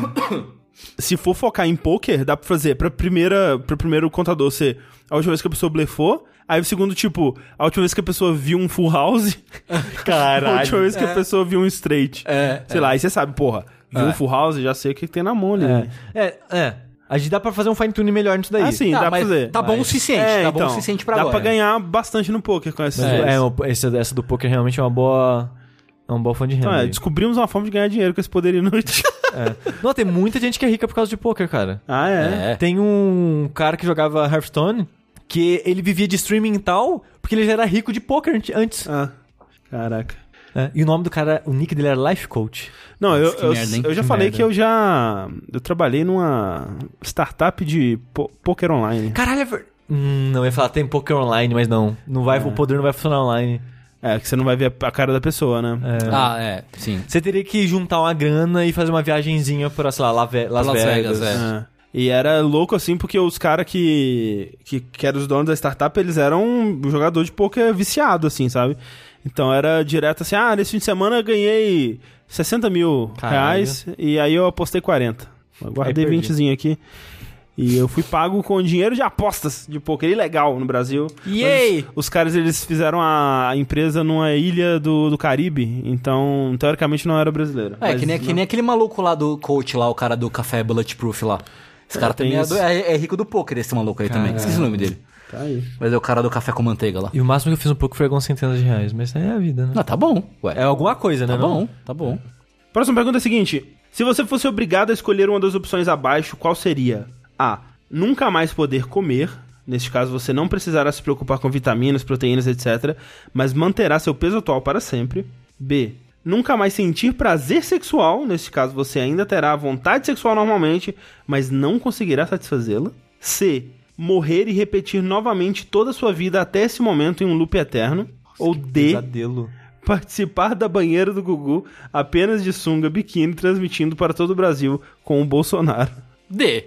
se for focar em poker, dá pra fazer pra primeira, pro primeiro contador ser a última vez que a pessoa blefou. Aí o segundo, tipo, a última vez que a pessoa viu um full house. *laughs* *laughs* a última vez que a pessoa viu um straight. É, Sei lá, aí você sabe, porra, viu É. um full house, já sei o que, que tem na mão ali. né? É, é, é. A gente dá pra fazer um fine tune melhor nisso daí. Ah, sim, Ah, dá pra mas fazer. Tá bom o Mas- suficiente, É, tá bom o então, suficiente pra Dá agora. pra ganhar bastante no poker com essas É, coisas. é, o- esse- essa do poker realmente é uma boa. É uma boa fonte de renda. Então, é, aí. descobrimos uma forma de ganhar dinheiro com esse poder inútil. *laughs* É. Não, tem muita gente que é rica por causa de poker, cara. ah, é? É. Tem um cara que jogava Hearthstone que ele vivia de streaming e tal, porque ele já era rico de poker ante- antes. Ah, caraca. É, E o nome do cara, o nick dele era Life Coach. Não, eu, eu, merda, eu já Que falei merda. que eu já. Eu trabalhei numa startup de po poker online. Caralho, é ver... hum, Não, eu ia falar, tem poker online, mas não. não vai, O poder não vai funcionar online. É, que você não vai ver a cara da pessoa, né? É. Ah, é, sim. Você teria que juntar uma grana e fazer uma viagenzinha pra, sei lá, Las, Las Vegas. Vegas, é. É. E era louco assim, porque os caras que, que, que eram os donos da startup, eles eram um jogador de poker viciado, assim, sabe? Então era direto assim, ah, nesse fim de semana eu ganhei 60 mil Caralho. reais e aí eu apostei 40. Eu guardei Aí perdi. 20zinho aqui. E eu fui pago com dinheiro de apostas de poker ilegal no Brasil. Yay! Mas Os caras, eles fizeram a empresa numa ilha do, do Caribe, então, teoricamente, não era brasileiro. É, que nem, que nem aquele maluco lá do coach lá, o cara do café Bulletproof lá. Esse É, cara tem também é, do- é- é rico do poker, esse maluco aí também. Esqueci o nome dele. Tá aí. Mas é o cara do café com manteiga lá. E o máximo que eu fiz um pouco foi algumas centenas de reais, mas é a vida, né? Não, tá bom. Ué, É alguma coisa, né? tá não? bom, tá bom. Próxima pergunta é a seguinte: se você fosse obrigado a escolher uma das opções abaixo, qual seria? A. Nunca mais poder comer. Neste caso, você não precisará se preocupar com vitaminas, proteínas, etc., mas manterá seu peso atual para sempre. B. Nunca mais sentir prazer sexual. Neste caso, você ainda terá vontade sexual normalmente, mas não conseguirá satisfazê-la. C. Morrer e repetir novamente toda a sua vida até esse momento em um loop eterno. Ou D Pesadelo. participar da banheira do Gugu apenas de sunga biquíni transmitindo para todo o Brasil com o Bolsonaro. D.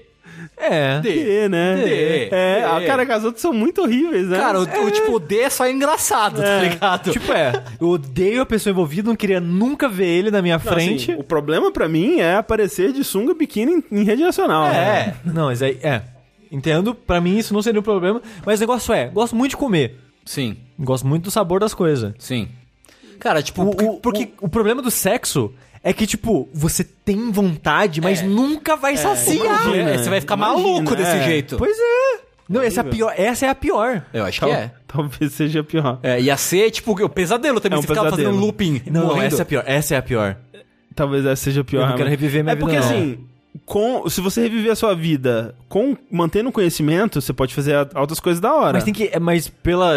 É. D. D, né? D. É, a D. cara, que as outras são muito horríveis, né? Cara, o, o tipo, o D é só engraçado, tá ligado? Tipo, é, eu odeio a pessoa envolvida, não queria nunca ver ele na minha Não, frente. assim, o problema pra mim é aparecer de sunga biquíni em, em rede nacional. né? É, não, mas aí, é. Entendo, pra mim isso não seria um problema, mas o negócio é, gosto muito de comer. Sim, Gosto muito do sabor das coisas. sim. Cara, tipo, O, porque, o, porque o problema do sexo é que, tipo, você tem vontade, mas nunca vai saciar. imagina. é, você vai ficar Imagina, maluco desse é. jeito. Pois é. Não, essa é a pior. Essa é a pior. Eu acho Tal- que é. Talvez seja pior. É, ia ser, tipo, o pesadelo também. É um você ficava fazendo um pesadelo. looping. Não, morrendo. essa é a pior. Essa é a pior. Talvez essa seja pior. Eu não quero realmente. reviver minha É porque vida, não. assim, com, se você reviver a sua vida com mantendo o conhecimento, você pode fazer a- outras coisas da hora. Mas tem que. é, Mas pela.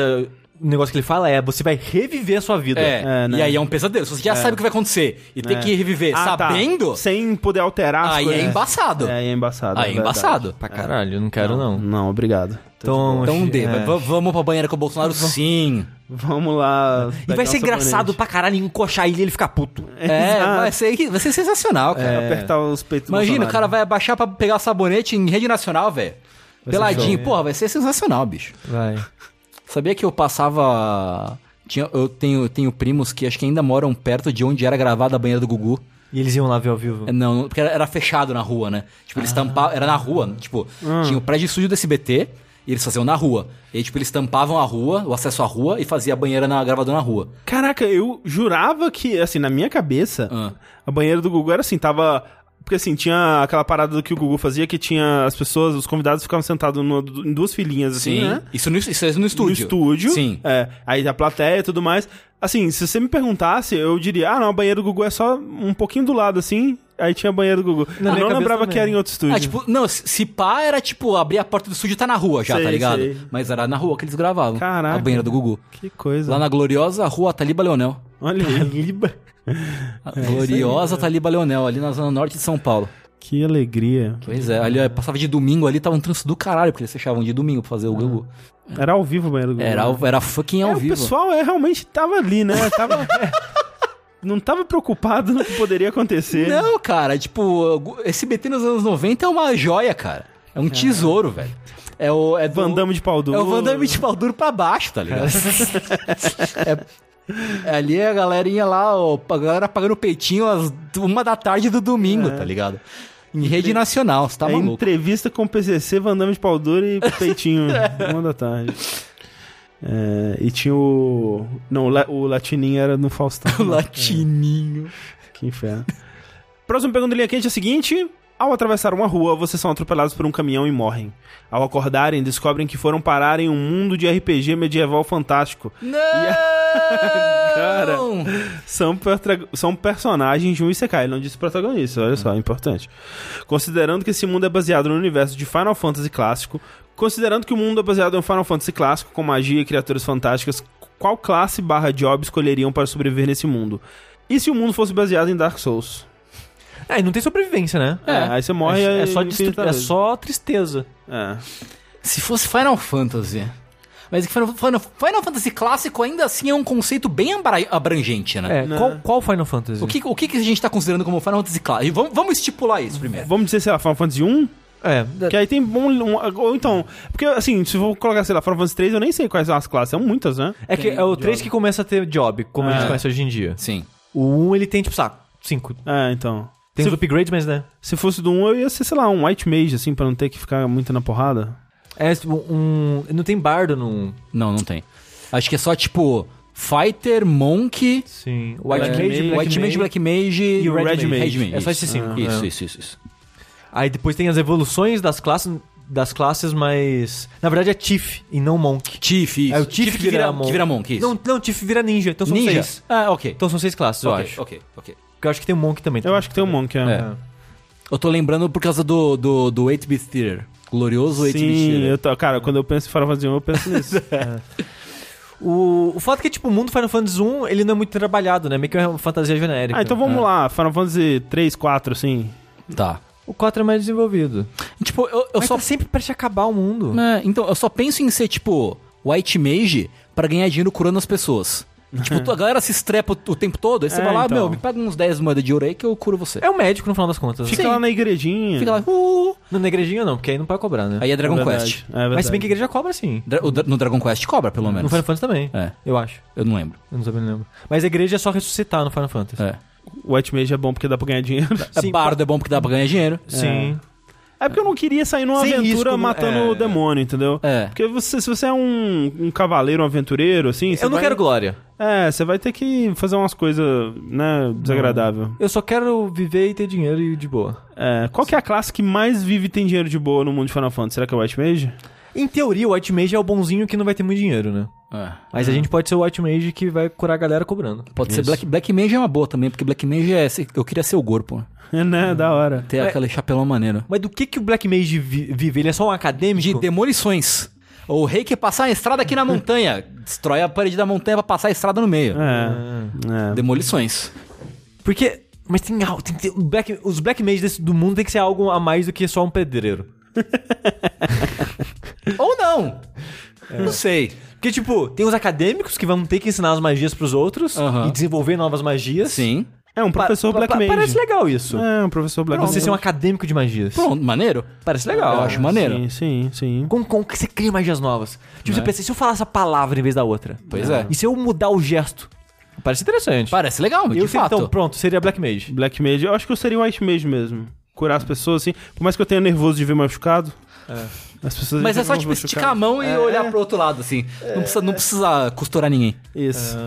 O negócio que ele fala é: você vai reviver a sua vida. É, É, né? e aí é um pesadelo. Se você já sabe o que vai acontecer e tem É. que reviver Ah, tá. sabendo, Sem poder alterar as aí coisas. é embaçado. É, aí é embaçado. Aí é é embaçado. Pra caralho, eu não quero não. Não, obrigado. Então, Então D, é. vamos pra banheira com o Bolsonaro? Sim. Vamos lá. E vai ser engraçado pra caralho encoxar ele e ele ficar puto. *laughs* É, Exato. vai ser, vai ser sensacional, cara. Apertar os peitos Imagina, o cara vai abaixar pra pegar o sabonete em rede nacional, velho. Peladinho. Porra, vai ser sensacional, bicho. Vai. Sabia que eu passava... Tinha, eu tenho, tenho primos que acho que ainda moram perto de onde era gravada a banheira do Gugu. E eles iam lá ver ao vivo. É, Não, porque era, fechado na rua, né? Tipo, eles tampavam. Era na rua. Tipo, Ah. tinha o prédio estúdio do SBT e eles faziam na rua. E aí, tipo, eles tampavam a rua, o acesso à rua e fazia a banheira na gravadora na rua. Caraca, eu jurava que, assim, na minha cabeça, Ah. a banheira do Gugu era assim, tava Porque assim, tinha aquela parada do que o Gugu fazia, que tinha as pessoas, os convidados ficavam sentados no- em duas filinhas, assim, Sim. né? Isso, no, isso é no estúdio. No estúdio. Sim. É, aí a plateia e tudo mais. Assim, se você me perguntasse, eu diria, ah, não, a banheira do Gugu é só um pouquinho do lado, assim. Aí tinha a banheira do Gugu. Na eu não lembrava também. que era em outro estúdio. Ah, tipo, não, se pá era tipo, abrir a porta do estúdio e tá na rua já, Sei, tá ligado? sei. Mas era na rua que eles gravavam. Caraca. A banheira do Gugu. Que coisa. Lá na gloriosa rua Taliba Leonel. Olha aí. Liba. *laughs* A gloriosa Taliba Leonel, ali na zona norte de São Paulo. Que alegria. Pois é, ali ó, passava de domingo ali, tava um trânsito do caralho, porque eles fechavam de domingo pra fazer o Gugu. Era ao vivo do Gugu. Era, ao- era fucking ao É, o vivo. pessoal é, realmente tava ali, né? Tava... *laughs* não tava preocupado no que poderia acontecer. Não, cara, tipo, esse BT nos anos 90 é uma joia, cara. É um tesouro, velho. É o. É do- Van Damme de pau duro. É o Van Damme de pau duro pra baixo, tá ligado? *laughs* é, ali é a galerinha lá, ó, a galera pagando peitinho às uma da tarde do domingo, tá ligado? Em rede nacional, você tá é maluco. entrevista com o PCC, Van Damme de pau duro e *laughs* peitinho. uma da tarde. É, e tinha o... Não, o, La- o Latininho era no Faustão. *laughs* O latininho. Que inferno. Próxima pergunta linha quente é a seguinte. Ao atravessar uma rua, vocês são atropelados por um caminhão e morrem. Ao acordarem, descobrem que foram parar em um mundo de RPG medieval fantástico. Não! *laughs* Cara. São, pertra- são personagens de um Isekai, ele não disse protagonista, olha só, é importante. Considerando que esse mundo é baseado no universo de Final Fantasy clássico, considerando que o mundo é baseado em Final Fantasy clássico com magia e criaturas fantásticas, qual classe barra job escolheriam para sobreviver nesse mundo? E se o mundo fosse baseado em Dark Souls? É, e não tem sobrevivência, né? É, aí você morre é, é só destru- é só tristeza. É. Se fosse Final Fantasy. Mas que Final, Final, Final Fantasy clássico ainda assim é um conceito bem abra- abrangente, né? É, Né? qual, qual Final Fantasy? O, que, o que, que a gente tá considerando como Final Fantasy clássico? Vamos, vamos estipular isso primeiro. Vamos dizer, sei lá, Final Fantasy 1? É, Que aí tem bom. Um, ou então. Porque, assim, se eu vou colocar, sei lá, Final Fantasy 3, eu nem sei quais são as classes. São muitas, né? é que Tem é o 3 job. que começa a ter job, como a É. gente conhece hoje em dia. Sim. O 1 ele tem, tipo, sabe, 5. É, então. Tem Se- os upgrades, mas né? Se fosse do 1, eu ia ser, sei lá, um White Mage, assim, pra não ter que ficar muito na porrada. É tipo, um. Não tem bardo no 1. Não, não tem. Acho que é só tipo Fighter, Monk, Sim. White É, Mage, Mage, Black White Mage, Black Mage e o Red, Red Mage. Mage. É só Isso. esses cinco. Isso, É. isso, isso, isso. Aí depois tem as evoluções das classes, das classes mais... Na verdade é Tiff e não Monk. Chief, isso. É o Chief, que vira, que vira Monk, isso. Não, não, Tiff vira Ninja, então são Ninja. seis. Ah, ok. Então são seis classes, eu ok, acho. ok, ok. Porque eu acho que tem um Monk também. Eu acho que tem um Monk, é. É. Eu tô lembrando por causa do, do, do 8-bit theater. Glorioso 8-bit Sim, theater. eu tô, cara, quando eu penso em Final Fantasy 1, eu penso nisso. *laughs* O, o fato é que, tipo, o mundo Final Fantasy 1, ele não é muito trabalhado, né? Meio que é uma fantasia genérica. ah, então vamos lá, Final Fantasy 3, 4, assim. Tá. O 4 é mais desenvolvido. Tipo, eu, eu Mas só... tá sempre pra te acabar o mundo. É, então, eu só penso em ser, tipo, White Mage pra ganhar dinheiro curando as pessoas. *laughs* tipo, a galera se estrepa o, tempo todo, aí você É, vai lá, então. meu, me paga uns 10 moedas de ouro aí que eu curo você. É um médico no final das contas. Fica Sim. lá na igrejinha. Fica lá, uh, Não, na igrejinha não, porque aí não pode cobrar, né? Aí é Dragon É verdade, Quest. É verdade. Mas se bem que a igreja cobra sim. Dra- o Dra- no Dragon Quest cobra, pelo No menos. Final Fantasy também. É, Eu acho. eu não lembro. Eu não não lembro. Mas a igreja é só ressuscitar no Final Fantasy. É. O White Mage é bom porque dá pra ganhar dinheiro. *laughs* É Sim, bardo é bom porque dá pra ganhar dinheiro. Sim. É porque eu não queria sair numa Sem aventura risco, matando é. o demônio, entendeu? É. Porque você, se você é um, um cavaleiro, um aventureiro, assim... Eu não vai- quero glória. É, você vai ter que fazer umas coisas, né, desagradável. Eu só quero viver e ter dinheiro e de boa. É, qual que é a classe que mais vive e tem dinheiro de boa no mundo de Final Fantasy? Será que é o White Mage? Em teoria, o White Mage é o bonzinho que não vai ter muito dinheiro, né? É. Mas a gente pode ser o White Mage que vai curar a galera cobrando. Pode ser Isso. Black, Black Mage é uma boa também, porque Black Mage é. Eu queria ser o corpo. É, *laughs* né, da hora. Ter Mas- aquele chapelão maneiro. Mas do que que o Black Mage vi- vive? Ele é só um acadêmico? De demolições. O rei quer passar a estrada aqui na montanha. Destrói a parede da montanha pra passar a estrada no meio. É, é. Demolições. Porque... Mas tem algo... Tem, o Black, os Black Mages desse- do mundo tem que ser algo a mais do que só um pedreiro. *laughs* Ou não. Não sei. Porque, tipo, tem os acadêmicos que vão ter que ensinar as magias pros outros Aham. e desenvolver novas magias. Sim. É um professor Pa- Black pa- Mage. Parece legal isso. É, um professor Black Você Mage. ser um acadêmico de magias. Pronto, maneiro. Parece legal. Eu acho maneiro. Sim, sim, sim. Como, como que você cria magias novas? Tipo, você pensa, e se eu falar essa palavra em vez da outra? Pois é. E se eu mudar o gesto? Parece interessante. Parece legal, de eu sei, fato. então, pronto, seria Black Mage. Black Mage, eu acho que eu seria White Mage mesmo. Curar as pessoas, assim. Por mais que eu tenha nervoso de ver machucado. As pessoas Mas é só, tipo, esticar a mão e olhar pro outro lado, assim. Não, precisa, não precisa costurar ninguém. Isso.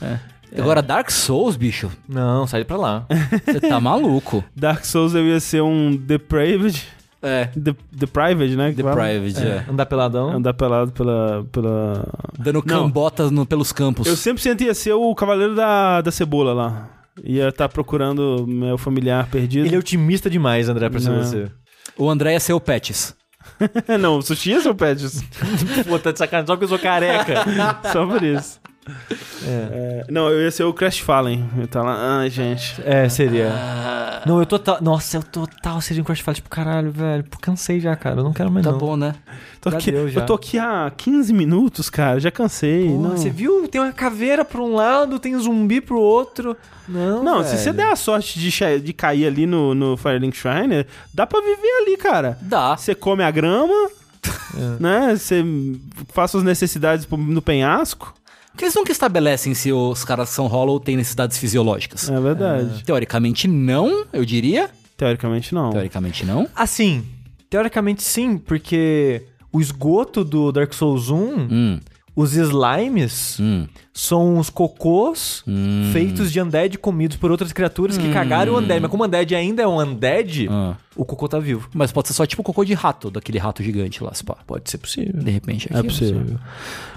É. Agora, Dark Souls, bicho, Não, sai pra lá. *laughs* você tá maluco. Dark Souls devia ser um Depraved. É. De, deprived, né? The? Private, é. Andar peladão. Andar pelado pela. pela... Dando cambotas no- pelos campos. Eu sempre sentia ser o cavaleiro da, da cebola lá. Ia estar procurando meu familiar perdido. Ele é otimista demais, André, pra ser você. O André ia ser o Pets. Não, o sushi é seu pet. Pô, tá de sacanagem, só que eu sou careca. *laughs* Só por isso. É, não, eu ia ser o Crash Fallen. Eu tá lá. Ai, gente. É, seria. Não, eu total. Nossa, eu total seria um crush Fire, tipo, caralho, velho. Pô, cansei já, cara. Eu não quero mais Tá não. bom, né? Tô Já aqui, deu, já. Eu tô aqui há 15 minutos, cara. Já cansei. Pô, não. Você viu? Tem uma caveira pra um lado, tem um zumbi pro outro. Não, Não, se você der a sorte de, de cair ali no, no Firelink Shrine, dá pra viver ali, cara. Dá. Você come a grama, *laughs* né? Você faz suas necessidades no penhasco. Porque eles nunca estabelecem se os caras são Hollow têm necessidades fisiológicas. É verdade. Teoricamente não, eu diria. Teoricamente, não. Teoricamente não. Assim, teoricamente sim, porque o esgoto do Dark Souls 1, Hum, os slimes, hum, são os cocôs hum. feitos de undead comidos por outras criaturas que cagaram o undead. Mas como o undead ainda é um undead, Ah. o cocô tá vivo. Mas pode ser só tipo cocô de rato, daquele rato gigante lá, se pá. Pode ser possível. De repente. É aqui, possível.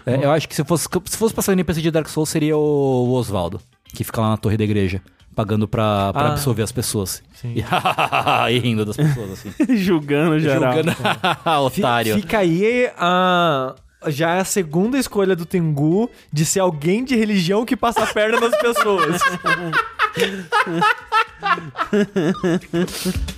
É, eu acho que se fosse, se fosse passar o NPC de Dark Souls, seria o, o Osvaldo, que fica lá na torre da igreja, pagando pra, pra Ah. absorver as pessoas. Sim. E, *laughs* e rindo das pessoas, assim. *laughs* Julgando geral. Julgando *laughs* otário. Fica aí a. Já é a segunda escolha do Tengu de ser alguém de religião que passa a perna nas pessoas. *laughs*